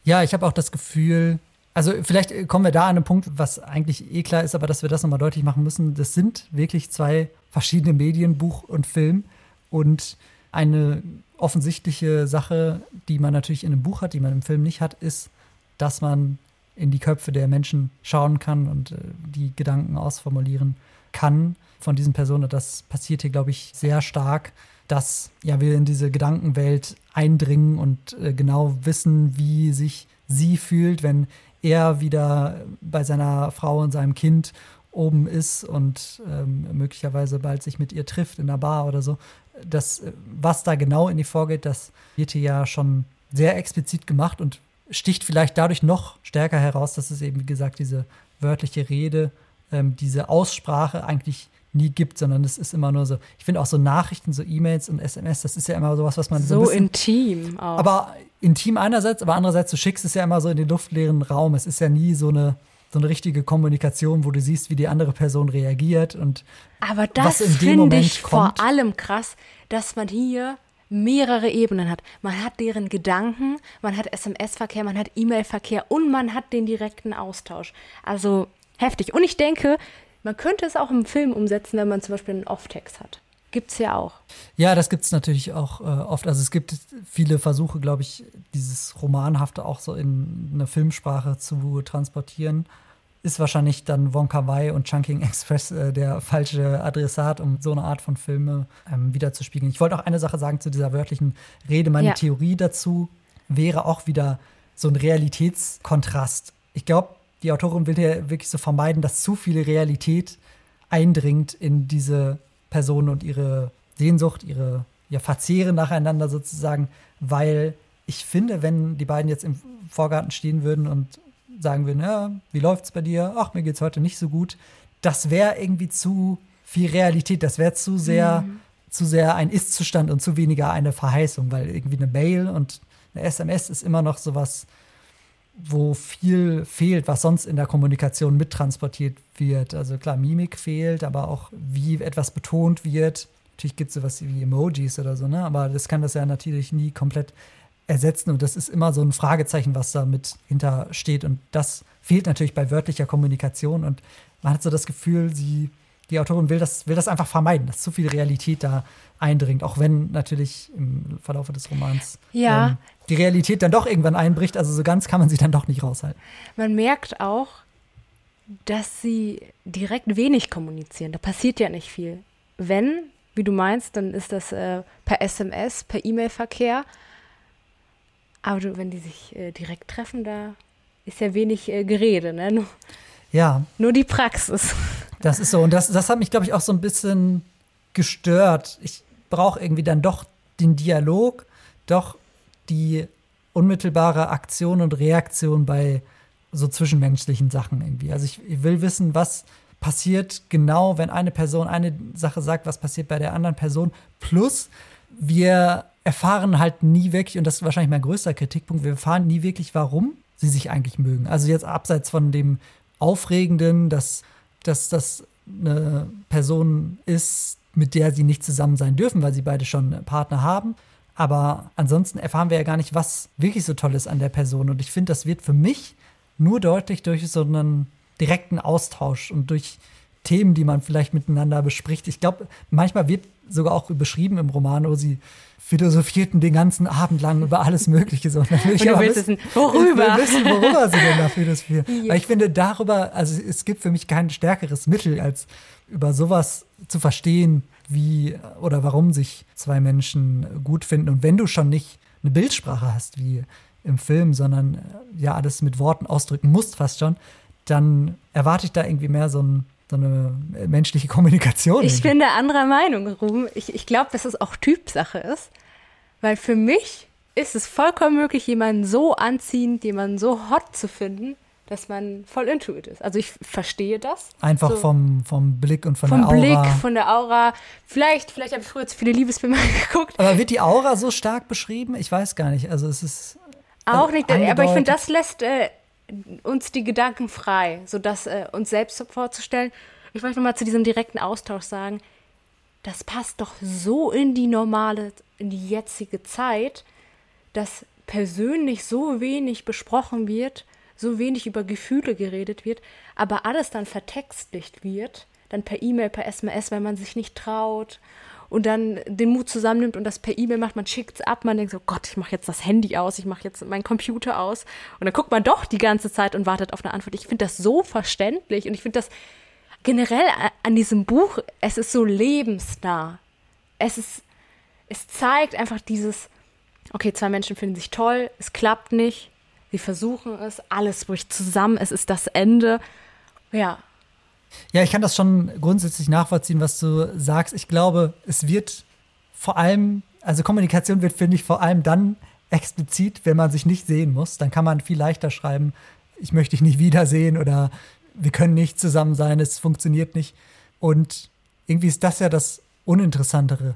Ja, ich habe auch das Gefühl, also vielleicht kommen wir da an einen Punkt, was eigentlich eh klar ist, aber dass wir das nochmal deutlich machen müssen. Das sind wirklich zwei verschiedene Medien, Buch und Film. Und eine offensichtliche Sache, die man natürlich in einem Buch hat, die man im Film nicht hat, ist, dass man in die Köpfe der Menschen schauen kann und äh, die Gedanken ausformulieren kann von diesen Personen. Das passiert hier, glaube ich, sehr stark, dass ja, wir in diese Gedankenwelt eindringen und äh, genau wissen, wie sich sie fühlt, wenn er wieder bei seiner Frau und seinem Kind oben ist und ähm, möglicherweise bald sich mit ihr trifft in der Bar oder so. Das, was da genau in die vorgeht, das wird hier ja schon sehr explizit gemacht und sticht vielleicht dadurch noch stärker heraus, dass es eben, wie gesagt, diese wörtliche Rede, ähm, diese Aussprache eigentlich nie gibt, sondern es ist immer nur so. Ich finde auch so Nachrichten, so E-Mails und SMS, das ist ja immer sowas, was man so, so intim auch. Aber intim einerseits, aber andererseits, du schickst es ja immer so in den luftleeren Raum. Es ist ja nie so eine so eine richtige Kommunikation, wo du siehst, wie die andere Person reagiert und Aber das finde ich kommt. vor allem krass, dass man hier mehrere Ebenen hat. Man hat deren Gedanken, man hat SMS-Verkehr, man hat E-Mail-Verkehr und man hat den direkten Austausch. Also heftig. Und ich denke, man könnte es auch im Film umsetzen, wenn man zum Beispiel einen Off-Text hat. Gibt es ja auch. Ja, das gibt es natürlich auch äh, oft. Also es gibt viele Versuche, glaube ich, dieses Romanhafte auch so in eine Filmsprache zu transportieren ist wahrscheinlich dann Wonka Wai und Chunking Express äh, der falsche Adressat, um so eine Art von Filme ähm, wiederzuspiegeln. Ich wollte auch eine Sache sagen zu dieser wörtlichen Rede. Meine ja. Theorie dazu wäre auch wieder so ein Realitätskontrast. Ich glaube, die Autorin will ja wirklich so vermeiden, dass zu viel Realität eindringt in diese Person und ihre Sehnsucht, ihre ja, Verzehre nacheinander sozusagen, weil ich finde, wenn die beiden jetzt im Vorgarten stehen würden und sagen würden, ja, wie läuft's bei dir? Ach, mir geht's heute nicht so gut. Das wäre irgendwie zu viel Realität, das wäre zu sehr, mhm. zu sehr ein Ist-Zustand und zu weniger eine Verheißung, weil irgendwie eine Mail und eine SMS ist immer noch sowas, wo viel fehlt, was sonst in der Kommunikation mittransportiert wird. Also klar, Mimik fehlt, aber auch wie etwas betont wird. Natürlich gibt es sowas wie Emojis oder so, ne? Aber das kann das ja natürlich nie komplett ersetzen. Und das ist immer so ein Fragezeichen, was da mit hintersteht. Und das fehlt natürlich bei wörtlicher Kommunikation. Und man hat so das Gefühl, sie, die Autorin will das, will das einfach vermeiden, dass zu viel Realität da eindringt. Auch wenn natürlich im Verlauf des Romans ja. ähm, die Realität dann doch irgendwann einbricht. Also so ganz kann man sie dann doch nicht raushalten. Man merkt auch, dass sie direkt wenig kommunizieren. Da passiert ja nicht viel. Wenn, wie du meinst, dann ist das äh, per SMS, per E-Mail-Verkehr. Aber du, wenn die sich äh, direkt treffen, da ist ja wenig äh, Gerede, ne? Nur, ja. Nur die Praxis. Das ist so. Und das, das hat mich, glaube ich, auch so ein bisschen gestört. Ich brauche irgendwie dann doch den Dialog, doch die unmittelbare Aktion und Reaktion bei so zwischenmenschlichen Sachen irgendwie. Also ich, ich will wissen, was passiert genau, wenn eine Person eine Sache sagt, was passiert bei der anderen Person. Plus, wir erfahren halt nie wirklich, und das ist wahrscheinlich mein größter Kritikpunkt, wir erfahren nie wirklich, warum sie sich eigentlich mögen. Also jetzt abseits von dem Aufregenden, dass, dass das eine Person ist, mit der sie nicht zusammen sein dürfen, weil sie beide schon Partner haben. Aber ansonsten erfahren wir ja gar nicht, was wirklich so toll ist an der Person. Und ich finde, das wird für mich nur deutlich durch so einen direkten Austausch und durch Themen, die man vielleicht miteinander bespricht. Ich glaube, manchmal wird sogar auch beschrieben im Roman, wo sie philosophierten den ganzen Abend lang über alles Mögliche. So. Will ich aber wissen, worüber? Ich wissen, worüber sie denn da philosophieren. Ja. Weil ich finde, darüber, also es gibt für mich kein stärkeres Mittel, als über sowas zu verstehen, wie oder warum sich zwei Menschen gut finden. Und wenn du schon nicht eine Bildsprache hast, wie im Film, sondern ja alles mit Worten ausdrücken musst, fast schon, dann erwarte ich da irgendwie mehr so ein so eine menschliche Kommunikation. Ich bin der anderer Meinung, Ruben. Ich, ich glaube, dass es auch Typsache ist. Weil für mich ist es vollkommen möglich, jemanden so anziehend, jemanden so hot zu finden, dass man voll intuit ist. Also ich verstehe das. Einfach so vom, vom Blick und von der Aura. Vom Blick, von der Aura. Vielleicht, vielleicht habe ich früher zu viele Liebesfilme geguckt. Aber wird die Aura so stark beschrieben? Ich weiß gar nicht. Also es ist. Auch nicht, aber ich finde, das lässt äh, uns die Gedanken frei, sodass äh, uns selbst vorzustellen. Ich möchte mal zu diesem direkten Austausch sagen, das passt doch so in die normale, in die jetzige Zeit, dass persönlich so wenig besprochen wird, so wenig über Gefühle geredet wird, aber alles dann vertextlicht wird, dann per E-Mail, per SMS, wenn man sich nicht traut und dann den Mut zusammennimmt und das per E-Mail macht, man schickt es ab, man denkt so, Gott, ich mache jetzt das Handy aus, ich mache jetzt meinen Computer aus und dann guckt man doch die ganze Zeit und wartet auf eine Antwort. Ich finde das so verständlich und ich finde das generell an diesem Buch, es ist so lebensnah. Es ist, es zeigt einfach dieses, okay, zwei Menschen finden sich toll, es klappt nicht, sie versuchen es, alles bricht zusammen, es ist das Ende. Ja. Ja, ich kann das schon grundsätzlich nachvollziehen, was du sagst. Ich glaube, es wird vor allem, also Kommunikation wird, finde ich, vor allem dann explizit, wenn man sich nicht sehen muss. Dann kann man viel leichter schreiben, ich möchte dich nicht wiedersehen oder wir können nicht zusammen sein, es funktioniert nicht. Und irgendwie ist das ja das Uninteressantere.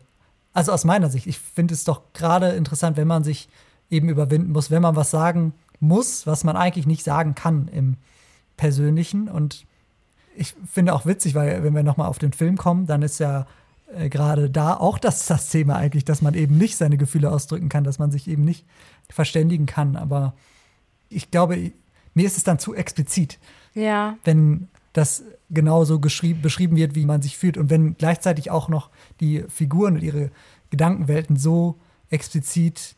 Also aus meiner Sicht, ich finde es doch gerade interessant, wenn man sich eben überwinden muss, wenn man was sagen muss, was man eigentlich nicht sagen kann im Persönlichen. Und ich finde auch witzig, weil wenn wir nochmal auf den Film kommen, dann ist ja äh, gerade da auch das, das Thema eigentlich, dass man eben nicht seine Gefühle ausdrücken kann, dass man sich eben nicht verständigen kann. Aber ich glaube, mir ist es dann zu explizit. Ja. Wenn das genauso beschrieben wird, wie man sich fühlt. Und wenn gleichzeitig auch noch die Figuren und ihre Gedankenwelten so explizit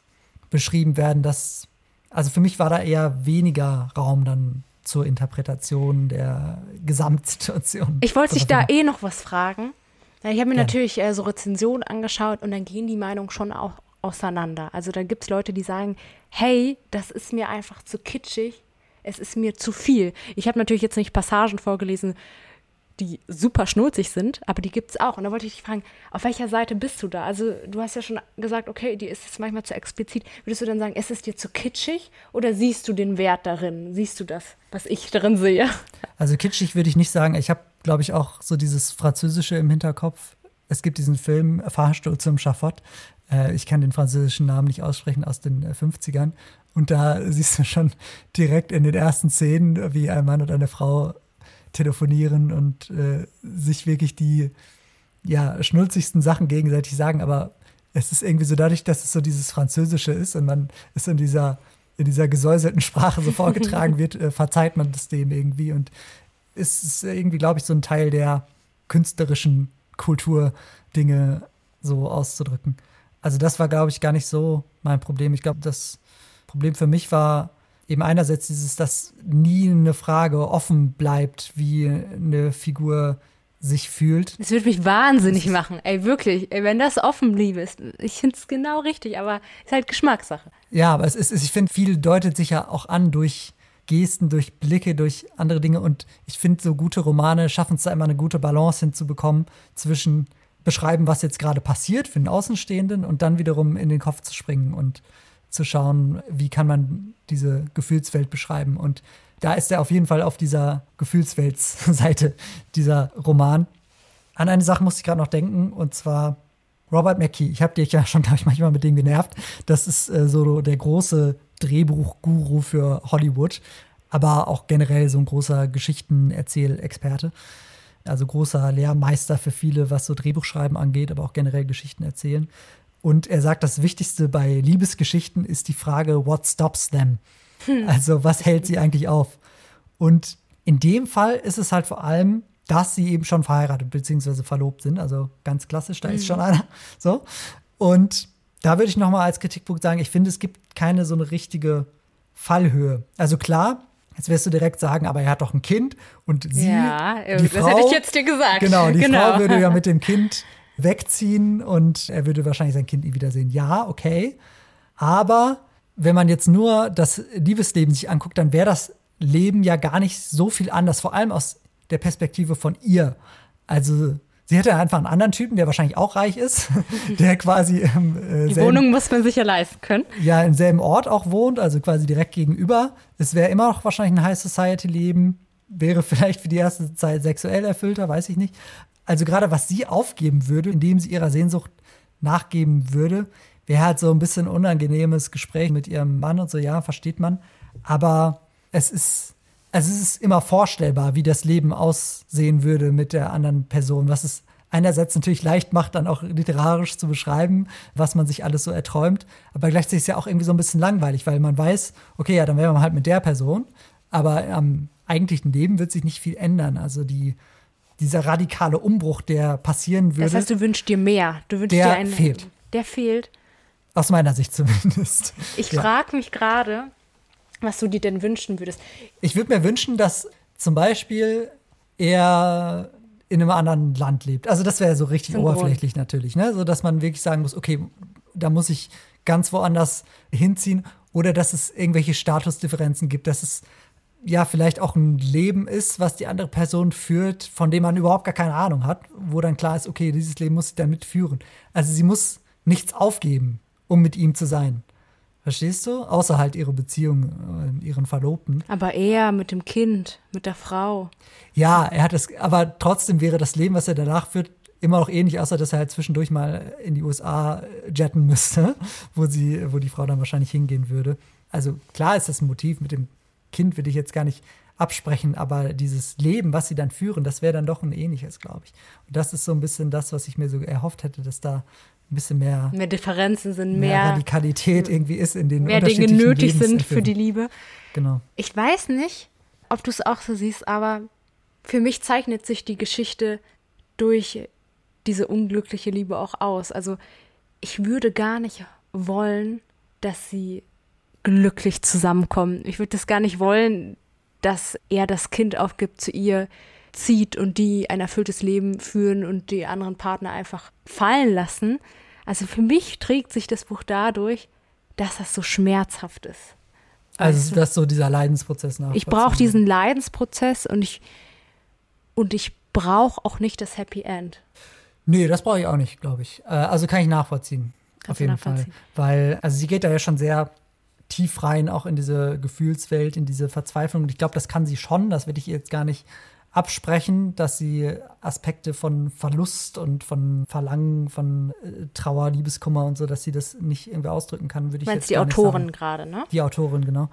beschrieben werden, dass, also für mich war da eher weniger Raum dann zur Interpretation der Gesamtsituation. Ich wollte dich da eh noch was fragen. Ich habe mir Gerne. natürlich äh, so Rezensionen angeschaut und dann gehen die Meinungen schon auch auseinander. Also da gibt es Leute, die sagen, hey, das ist mir einfach zu kitschig, es ist mir zu viel. Ich habe natürlich jetzt nicht Passagen vorgelesen, die super schnulzig sind, aber die gibt es auch. Und da wollte ich dich fragen, auf welcher Seite bist du da? Also du hast ja schon gesagt, okay, die ist jetzt manchmal zu explizit. Würdest du dann sagen, ist es dir zu kitschig oder siehst du den Wert darin? Siehst du das, was ich darin sehe? Also kitschig würde ich nicht sagen. Ich habe, glaube ich, auch so dieses Französische im Hinterkopf. Es gibt diesen Film Fahrstuhl zum Schafott. Äh, ich kann den französischen Namen nicht aussprechen aus den 50ern. Äh, und da siehst du schon direkt in den ersten Szenen, wie ein Mann und eine Frau telefonieren und äh, sich wirklich die ja, schnulzigsten Sachen gegenseitig sagen, aber es ist irgendwie so dadurch, dass es so dieses Französische ist und man ist in dieser, in dieser gesäuselten Sprache so vorgetragen wird, äh, verzeiht man das dem irgendwie und es ist irgendwie, glaube ich, so ein Teil der künstlerischen Kultur, Dinge so auszudrücken. Also das war, glaube ich, gar nicht so mein Problem. Ich glaube, das Problem für mich war eben einerseits dieses, dass nie eine Frage offen bleibt, wie eine Figur sich fühlt. Das würde mich wahnsinnig machen, ey, wirklich. Ey, wenn das offen bliebe, ist, ich finde es genau richtig, aber ist halt Geschmackssache. Ja, aber es ist, ich finde, viel deutet sich ja auch an durch Gesten, durch Blicke, durch andere Dinge und ich finde, so gute Romane schaffen es da immer eine gute Balance hinzubekommen zwischen beschreiben, was jetzt gerade passiert für den Außenstehenden und dann wiederum in den Kopf zu springen und zu schauen, wie kann man diese Gefühlswelt beschreiben. Und da ist er auf jeden Fall auf dieser Gefühlsweltseite, dieser Roman. An eine Sache musste ich gerade noch denken, und zwar Robert McKee. Ich habe dich ja schon, glaube ich, manchmal mit dem genervt. Das ist äh, so der große Drehbuchguru für Hollywood, aber auch generell so ein großer Geschichtenerzählexperte. Also großer Lehrmeister für viele, was so Drehbuchschreiben angeht, aber auch generell Geschichten erzählen. Und er sagt, das Wichtigste bei Liebesgeschichten ist die Frage, what stops them? Hm. Also, was hält sie eigentlich auf? Und in dem Fall ist es halt vor allem, dass sie eben schon verheiratet bzw. verlobt sind. Also ganz klassisch, da mhm. ist schon einer. So. Und da würde ich nochmal als Kritikpunkt sagen, ich finde, es gibt keine so eine richtige Fallhöhe. Also klar, jetzt wirst du direkt sagen, aber er hat doch ein Kind und sie, ja, die das Frau, hätte ich jetzt dir gesagt. Genau, die genau. Frau würde ja mit dem Kind wegziehen und er würde wahrscheinlich sein Kind nie wiedersehen. Ja, okay. Aber wenn man jetzt nur das Liebesleben sich anguckt, dann wäre das Leben ja gar nicht so viel anders, vor allem aus der Perspektive von ihr. Also sie hätte einfach einen anderen Typen, der wahrscheinlich auch reich ist, der quasi im äh, Die Wohnung muss man sich ja leisten können. Ja, im selben Ort auch wohnt, also quasi direkt gegenüber. Es wäre immer noch wahrscheinlich ein High Society Leben, wäre vielleicht für die erste Zeit sexuell erfüllter, weiß ich nicht. Also gerade was sie aufgeben würde, indem sie ihrer Sehnsucht nachgeben würde, wäre halt so ein bisschen unangenehmes Gespräch mit ihrem Mann und so, ja, versteht man. Aber es ist, also es ist immer vorstellbar, wie das Leben aussehen würde mit der anderen Person, was es einerseits natürlich leicht macht, dann auch literarisch zu beschreiben, was man sich alles so erträumt. Aber gleichzeitig ist es ja auch irgendwie so ein bisschen langweilig, weil man weiß, okay, ja, dann wäre man halt mit der Person. Aber am eigentlichen Leben wird sich nicht viel ändern. Also die dieser radikale Umbruch, der passieren würde. Das heißt, du wünschst dir mehr. Du wünschst der dir einen. Fehlt. Der fehlt. Aus meiner Sicht zumindest. Ich ja. frage mich gerade, was du dir denn wünschen würdest. Ich würde mir wünschen, dass zum Beispiel er in einem anderen Land lebt. Also das wäre so richtig Zum oberflächlich Grund. natürlich, ne? So dass man wirklich sagen muss, okay, da muss ich ganz woanders hinziehen oder dass es irgendwelche Statusdifferenzen gibt, dass es ja vielleicht auch ein Leben ist, was die andere Person führt, von dem man überhaupt gar keine Ahnung hat, wo dann klar ist, okay, dieses Leben muss sie dann mitführen. Also sie muss nichts aufgeben, um mit ihm zu sein. Verstehst du? Außer halt ihre Beziehung, äh, ihren Verlobten. Aber eher mit dem Kind, mit der Frau. Ja, er hat es, aber trotzdem wäre das Leben, was er danach führt, immer noch ähnlich, außer dass er halt zwischendurch mal in die USA jetten müsste, wo sie, wo die Frau dann wahrscheinlich hingehen würde. Also klar ist das ein Motiv mit dem Kind will ich jetzt gar nicht absprechen, aber dieses Leben, was sie dann führen, das wäre dann doch ein ähnliches, glaube ich. Und das ist so ein bisschen das, was ich mir so erhofft hätte, dass da ein bisschen mehr, mehr Differenzen sind, mehr, mehr Radikalität irgendwie ist in den mehr Dinge nötig sind für die Liebe. Genau. Ich weiß nicht, ob du es auch so siehst, aber für mich zeichnet sich die Geschichte durch diese unglückliche Liebe auch aus. Also ich würde gar nicht wollen, dass sie glücklich zusammenkommen. Ich würde das gar nicht wollen, dass er das Kind aufgibt, zu ihr zieht und die ein erfülltes Leben führen und die anderen Partner einfach fallen lassen. Also für mich trägt sich das Buch dadurch, dass das so schmerzhaft ist. Also dass so dieser Leidensprozess nach. Ich brauche diesen Leidensprozess und ich und ich brauche auch nicht das Happy End. Nee, das brauche ich auch nicht, glaube ich. Äh, also kann ich nachvollziehen. Kannst auf jeden Fall. Weil, also sie geht da ja schon sehr tief rein, auch in diese Gefühlswelt, in diese Verzweiflung. Und ich glaube, das kann sie schon, das will ich ihr jetzt gar nicht absprechen, dass sie Aspekte von Verlust und von Verlangen, von äh, Trauer, Liebeskummer und so, dass sie das nicht irgendwie ausdrücken kann, würde ich Meinst jetzt die Autorin gerade, ne? Die Autorin, genau.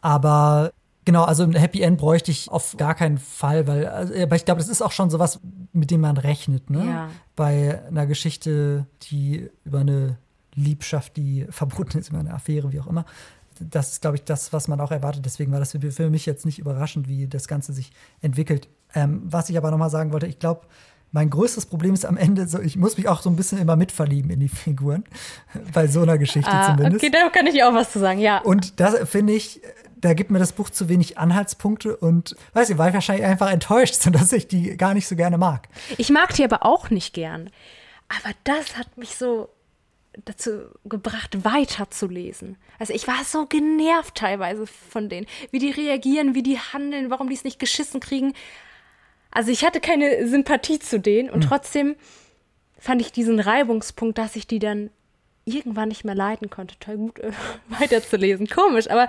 Aber Genau, also ein Happy End bräuchte ich auf gar keinen Fall, weil also, aber ich glaube, das ist auch schon sowas, mit dem man rechnet, ne? Ja. Bei einer Geschichte, die über eine Liebschaft, die verboten ist, über eine Affäre, wie auch immer. Das ist, glaube ich, das, was man auch erwartet. Deswegen war das für mich jetzt nicht überraschend, wie das Ganze sich entwickelt. Ähm, was ich aber noch mal sagen wollte, ich glaube, mein größtes Problem ist am Ende so, ich muss mich auch so ein bisschen immer mitverlieben in die Figuren. Bei so einer Geschichte ah, zumindest. Okay, da kann ich auch was zu sagen, ja. Und das finde ich, da gibt mir das Buch zu wenig Anhaltspunkte und weiß ich, war ich wahrscheinlich einfach enttäuscht, sodass ich die gar nicht so gerne mag. Ich mag die aber auch nicht gern. Aber das hat mich so dazu gebracht, weiterzulesen. Also ich war so genervt teilweise von denen, wie die reagieren, wie die handeln, warum die es nicht geschissen kriegen. Also ich hatte keine Sympathie zu denen und mhm. trotzdem fand ich diesen Reibungspunkt, dass ich die dann irgendwann nicht mehr leiten konnte, toll gut äh, weiterzulesen. Komisch, aber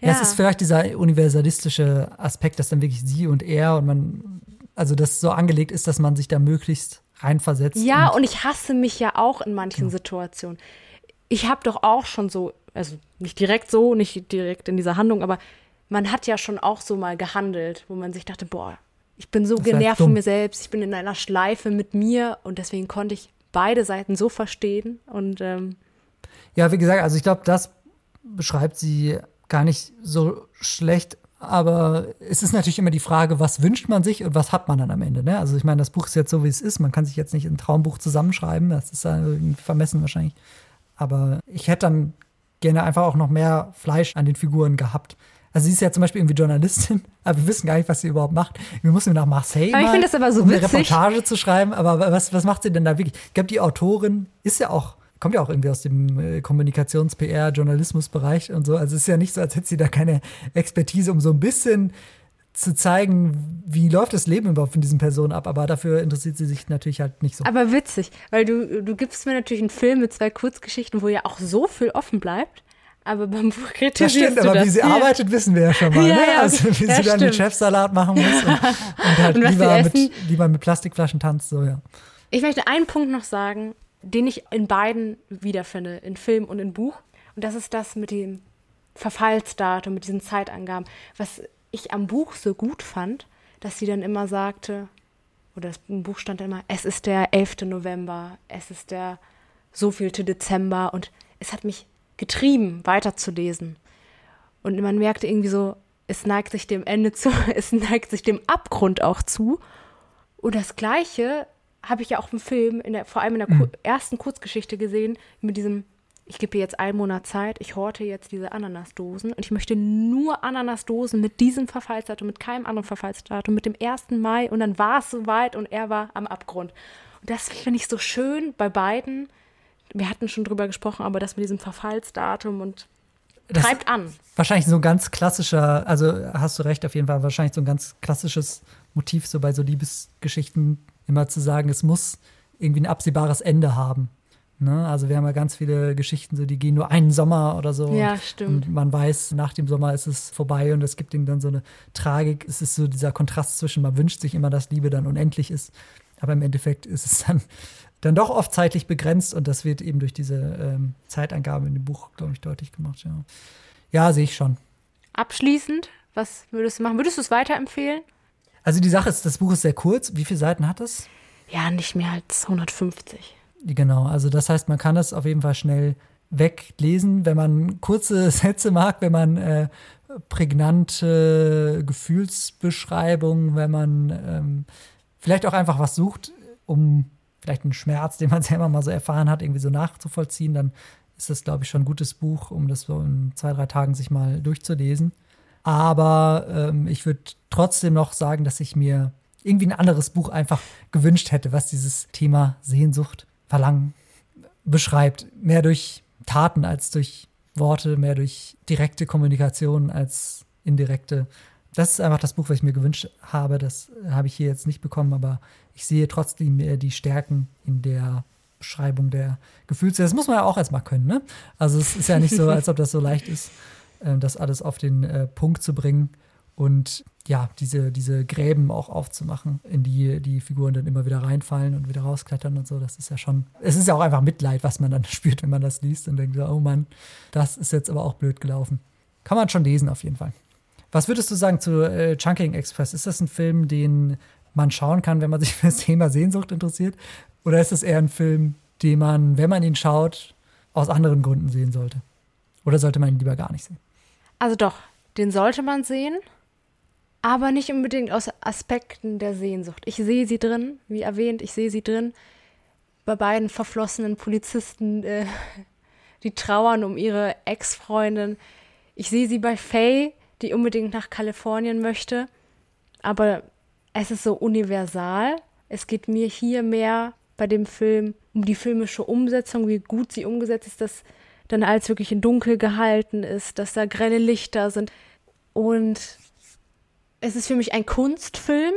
ja. ja. es ist vielleicht dieser universalistische Aspekt, dass dann wirklich sie und er und man, also das so angelegt ist, dass man sich da möglichst reinversetzt. Ja, und, und ich hasse mich ja auch in manchen ja. Situationen. Ich habe doch auch schon so, also nicht direkt so, nicht direkt in dieser Handlung, aber man hat ja schon auch so mal gehandelt, wo man sich dachte, boah, ich bin so genervt von mir selbst, ich bin in einer Schleife mit mir und deswegen konnte ich beide Seiten so verstehen und ähm ja, wie gesagt, also ich glaube, das beschreibt sie gar nicht so schlecht. Aber es ist natürlich immer die Frage, was wünscht man sich und was hat man dann am Ende. Ne? Also ich meine, das Buch ist jetzt so, wie es ist. Man kann sich jetzt nicht ein Traumbuch zusammenschreiben. Das ist irgendwie vermessen wahrscheinlich. Aber ich hätte dann gerne einfach auch noch mehr Fleisch an den Figuren gehabt. Also sie ist ja zum Beispiel irgendwie Journalistin, aber wir wissen gar nicht, was sie überhaupt macht. Wir müssen nach Marseille aber ich finde das aber so um witzig. eine Reportage zu schreiben. Aber was, was macht sie denn da wirklich? Ich glaube, die Autorin ist ja auch kommt ja auch irgendwie aus dem äh, Kommunikations-PR, Journalismusbereich und so. Also es ist ja nicht so, als hätte sie da keine Expertise, um so ein bisschen zu zeigen, wie läuft das Leben überhaupt von diesen Personen ab. Aber dafür interessiert sie sich natürlich halt nicht so. Aber witzig, weil du, du gibst mir natürlich einen Film mit zwei Kurzgeschichten, wo ja auch so viel offen bleibt. Aber beim Buch kritisierst das stimmt, aber wie sie ja. arbeitet, wissen wir ja schon mal. Ja, ne? ja, also wie sie dann den Chefsalat machen muss und, und halt und lieber, mit, lieber mit Plastikflaschen tanzt. So, ja. Ich möchte einen Punkt noch sagen den ich in beiden wiederfinde, in Film und in Buch. Und das ist das mit dem Verfallsdatum, mit diesen Zeitangaben. Was ich am Buch so gut fand, dass sie dann immer sagte, oder das im Buch stand immer, es ist der 11. November, es ist der so vielte Dezember und es hat mich getrieben, weiterzulesen. Und man merkte irgendwie so, es neigt sich dem Ende zu, es neigt sich dem Abgrund auch zu. Und das Gleiche habe ich ja auch im Film, in der, vor allem in der mhm. ersten Kurzgeschichte gesehen, mit diesem, ich gebe dir jetzt einen Monat Zeit, ich horte jetzt diese Ananasdosen und ich möchte nur Ananasdosen mit diesem Verfallsdatum, mit keinem anderen Verfallsdatum, mit dem 1. Mai und dann war es soweit und er war am Abgrund. Und das finde ich so schön bei beiden. Wir hatten schon drüber gesprochen, aber das mit diesem Verfallsdatum und das treibt an. Wahrscheinlich so ein ganz klassischer, also hast du recht, auf jeden Fall, wahrscheinlich so ein ganz klassisches Motiv so bei so Liebesgeschichten immer zu sagen, es muss irgendwie ein absehbares Ende haben. Ne? Also wir haben ja ganz viele Geschichten, so die gehen nur einen Sommer oder so. Ja, stimmt. Und man weiß, nach dem Sommer ist es vorbei und es gibt ihnen dann so eine Tragik. Es ist so dieser Kontrast zwischen, man wünscht sich immer, dass Liebe dann unendlich ist, aber im Endeffekt ist es dann, dann doch oft zeitlich begrenzt und das wird eben durch diese ähm, Zeitangabe in dem Buch, glaube ich, deutlich gemacht. Ja, ja sehe ich schon. Abschließend Was würdest du machen? Würdest du es weiterempfehlen? Also die Sache ist, das Buch ist sehr kurz. Wie viele Seiten hat es? Ja, nicht mehr als 150. Genau, also das heißt, man kann es auf jeden Fall schnell weglesen, wenn man kurze Sätze mag, wenn man äh, prägnante Gefühlsbeschreibungen, wenn man ähm, vielleicht auch einfach was sucht, um vielleicht einen Schmerz, den man selber mal so erfahren hat, irgendwie so nachzuvollziehen, dann ist das, glaube ich, schon ein gutes Buch, um das so in zwei, drei Tagen sich mal durchzulesen. Aber ähm, ich würde trotzdem noch sagen, dass ich mir irgendwie ein anderes Buch einfach gewünscht hätte, was dieses Thema Sehnsucht, Verlangen beschreibt. Mehr durch Taten als durch Worte, mehr durch direkte Kommunikation als indirekte. Das ist einfach das Buch, was ich mir gewünscht habe. Das habe ich hier jetzt nicht bekommen, aber ich sehe trotzdem die Stärken in der Beschreibung der Gefühle. Das muss man ja auch erstmal können, ne? Also es ist ja nicht so, als ob das so leicht ist, das alles auf den äh, Punkt zu bringen und ja, diese, diese Gräben auch aufzumachen, in die die Figuren dann immer wieder reinfallen und wieder rausklettern und so. Das ist ja schon, es ist ja auch einfach Mitleid, was man dann spürt, wenn man das liest und denkt, oh Mann, das ist jetzt aber auch blöd gelaufen. Kann man schon lesen auf jeden Fall. Was würdest du sagen zu äh, Chunking Express? Ist das ein Film, den man schauen kann, wenn man sich für das Thema Sehnsucht interessiert? Oder ist es eher ein Film, den man, wenn man ihn schaut, aus anderen Gründen sehen sollte? Oder sollte man ihn lieber gar nicht sehen? Also doch, den sollte man sehen aber nicht unbedingt aus Aspekten der Sehnsucht. Ich sehe sie drin, wie erwähnt, ich sehe sie drin bei beiden verflossenen Polizisten, äh, die trauern um ihre Ex-Freundin. Ich sehe sie bei Faye, die unbedingt nach Kalifornien möchte, aber es ist so universal. Es geht mir hier mehr bei dem Film um die filmische Umsetzung, wie gut sie umgesetzt ist, dass dann alles wirklich in Dunkel gehalten ist, dass da grelle Lichter sind. Und es ist für mich ein Kunstfilm.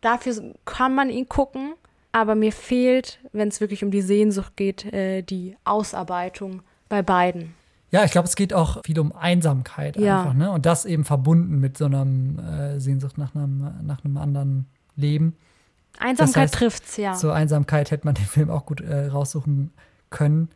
Dafür kann man ihn gucken. Aber mir fehlt, wenn es wirklich um die Sehnsucht geht, äh, die Ausarbeitung bei beiden. Ja, ich glaube, es geht auch viel um Einsamkeit ja. einfach, ne? Und das eben verbunden mit so einer äh, Sehnsucht nach einem, nach einem anderen Leben. Einsamkeit das heißt, trifft's, ja. Zur Einsamkeit hätte man den Film auch gut äh, raussuchen können.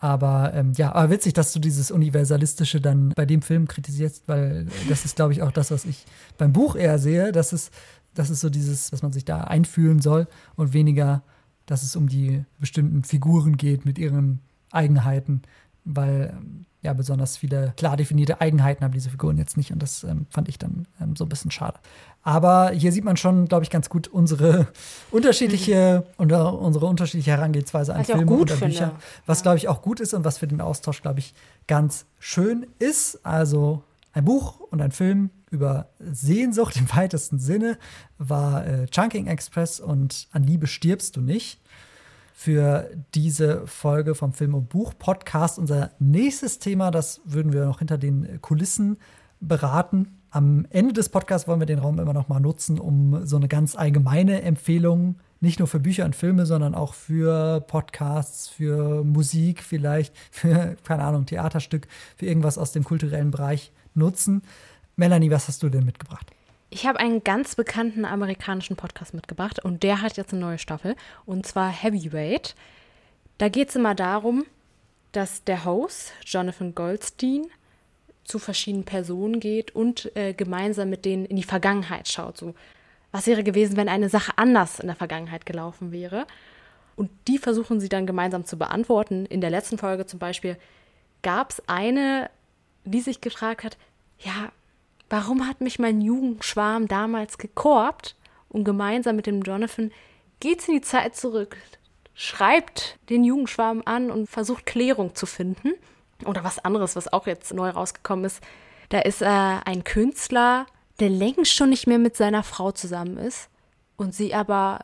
Aber ähm, ja, aber witzig, dass du dieses Universalistische dann bei dem Film kritisierst, weil das ist, glaube ich, auch das, was ich beim Buch eher sehe. Das ist, das ist so dieses, dass man sich da einfühlen soll und weniger, dass es um die bestimmten Figuren geht mit ihren Eigenheiten, weil ähm, ja besonders viele klar definierte Eigenheiten haben diese Figuren jetzt nicht und das ähm, fand ich dann ähm, so ein bisschen schade. Aber hier sieht man schon, glaube ich, ganz gut unsere unterschiedliche mhm. unsere unterschiedliche Herangehensweise an Filme und Bücher, was glaube ich auch gut ist und was für den Austausch glaube ich ganz schön ist. Also ein Buch und ein Film über Sehnsucht im weitesten Sinne war äh, Chunking Express und An Liebe stirbst du nicht für diese Folge vom Film- und Buch-Podcast. Unser nächstes Thema, das würden wir noch hinter den Kulissen beraten. Am Ende des Podcasts wollen wir den Raum immer noch mal nutzen, um so eine ganz allgemeine Empfehlung nicht nur für Bücher und Filme, sondern auch für Podcasts, für Musik vielleicht, für, keine Ahnung, Theaterstück, für irgendwas aus dem kulturellen Bereich nutzen. Melanie, was hast du denn mitgebracht? Ich habe einen ganz bekannten amerikanischen Podcast mitgebracht und der hat jetzt eine neue Staffel und zwar Heavyweight. Da geht es immer darum, dass der Host, Jonathan Goldstein, zu verschiedenen Personen geht und äh, gemeinsam mit denen in die Vergangenheit schaut. So, was wäre gewesen, wenn eine Sache anders in der Vergangenheit gelaufen wäre? Und die versuchen sie dann gemeinsam zu beantworten. In der letzten Folge zum Beispiel gab es eine, die sich gefragt hat, ja, warum hat mich mein Jugendschwarm damals gekorbt? Und gemeinsam mit dem Jonathan geht es in die Zeit zurück, schreibt den Jugendschwarm an und versucht Klärung zu finden. Oder was anderes, was auch jetzt neu rausgekommen ist. Da ist äh, ein Künstler, der längst schon nicht mehr mit seiner Frau zusammen ist und sie aber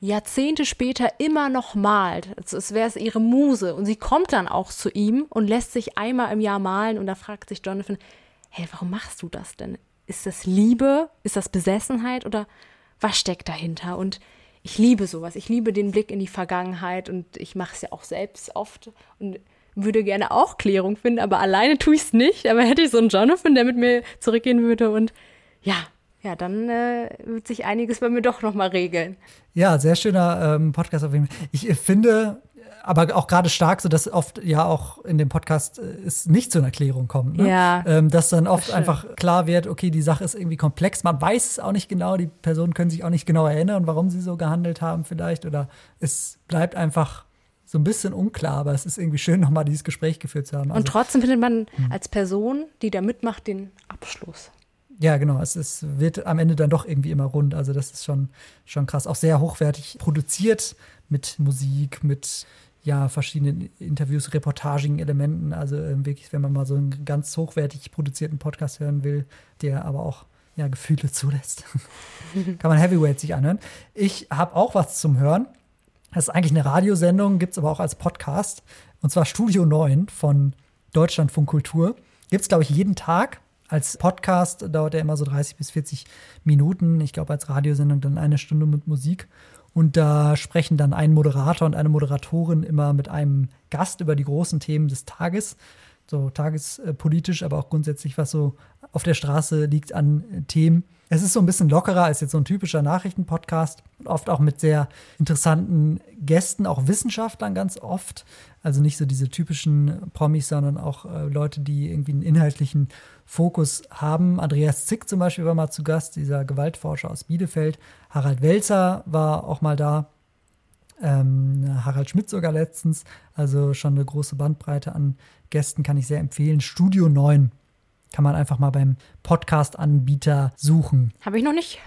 Jahrzehnte später immer noch malt. Also es wäre es ihre Muse. Und sie kommt dann auch zu ihm und lässt sich einmal im Jahr malen. Und da fragt sich Jonathan, hey, warum machst du das denn? Ist das Liebe? Ist das Besessenheit? Oder was steckt dahinter? Und ich liebe sowas. Ich liebe den Blick in die Vergangenheit und ich mache es ja auch selbst oft und würde gerne auch Klärung finden, aber alleine tue ich es nicht. Aber hätte ich so einen Jonathan, der mit mir zurückgehen würde und ja, ja, dann äh, wird sich einiges bei mir doch nochmal regeln. Ja, sehr schöner ähm, Podcast auf jeden Fall. Ich finde, aber auch gerade stark, so dass oft ja auch in dem Podcast äh, es nicht zu einer Erklärung kommt. Ne? Ja. Ähm, dass dann oft einfach klar wird, okay, die Sache ist irgendwie komplex. Man weiß es auch nicht genau, die Personen können sich auch nicht genau erinnern, warum sie so gehandelt haben vielleicht. Oder es bleibt einfach so ein bisschen unklar, aber es ist irgendwie schön, nochmal dieses Gespräch geführt zu haben. Also, Und trotzdem findet man Hm. als Person, die da mitmacht, den Abschluss. ja, genau, es, es wird am Ende dann doch irgendwie immer rund. Also das ist schon, schon krass. Auch sehr hochwertig produziert mit Musik, mit ja, verschiedenen Interviews, reportagigen Elementen. Also ähm, wirklich, wenn man mal so einen ganz hochwertig produzierten Podcast hören will, der aber auch ja, Gefühle zulässt, kann man Heavyweight sich anhören. Ich habe auch was zum Hören. Das ist eigentlich eine Radiosendung, gibt es aber auch als Podcast. Und zwar Studio 9 von Deutschlandfunk Kultur. Gibt es, glaube ich, jeden Tag. Als Podcast dauert er immer so 30 bis 40 Minuten. Ich glaube, als Radiosendung dann eine Stunde mit Musik. Und da sprechen dann ein Moderator und eine Moderatorin immer mit einem Gast über die großen Themen des Tages. So tagespolitisch, aber auch grundsätzlich, was so auf der Straße liegt an äh, Themen. Es ist so ein bisschen lockerer als jetzt so ein typischer Nachrichtenpodcast. Oft auch mit sehr interessanten Gästen, auch Wissenschaftlern ganz oft. Also nicht so diese typischen Promis, sondern auch äh, Leute, die irgendwie einen inhaltlichen Fokus haben. Andreas Zick zum Beispiel war mal zu Gast, dieser Gewaltforscher aus Bielefeld. Harald Welzer war auch mal da. Ähm, Harald Schmidt sogar letztens. Also schon eine große Bandbreite an Gästen kann ich sehr empfehlen. Studio 9 kann man einfach mal beim Podcast-Anbieter suchen. Habe ich noch nicht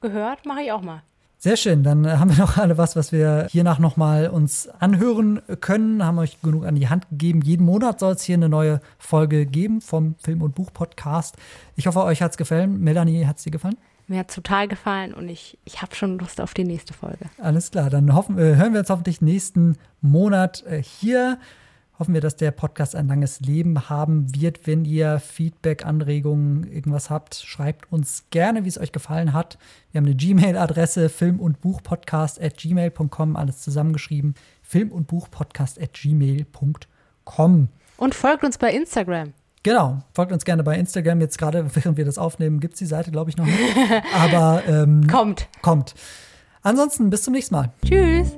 gehört, mache ich auch mal. Sehr schön, dann äh, haben wir noch alle was, was wir hiernach nochmal uns anhören können, haben euch genug an die Hand gegeben. Jeden Monat soll es hier eine neue Folge geben vom Film- und Buch-Podcast. Ich hoffe, euch hat es gefallen. Melanie, hat es dir gefallen? Mir hat total gefallen und ich, ich habe schon Lust auf die nächste Folge. Alles klar, dann hoffen, äh, hören wir uns hoffentlich nächsten Monat äh, hier. Hoffen wir, dass der Podcast ein langes Leben haben wird. Wenn ihr Feedback, Anregungen, irgendwas habt, schreibt uns gerne, wie es euch gefallen hat. Wir haben eine Gmail-Adresse, film- und Buchpodcast at gmail.com, alles zusammengeschrieben. Film- und Buchpodcast at gmail.com. Und folgt uns bei Instagram. Genau, folgt uns gerne bei Instagram. Jetzt gerade, während wir das aufnehmen, gibt es die Seite, glaube ich, noch nicht. Aber ähm, Kommt. kommt. Ansonsten bis zum nächsten Mal. Tschüss.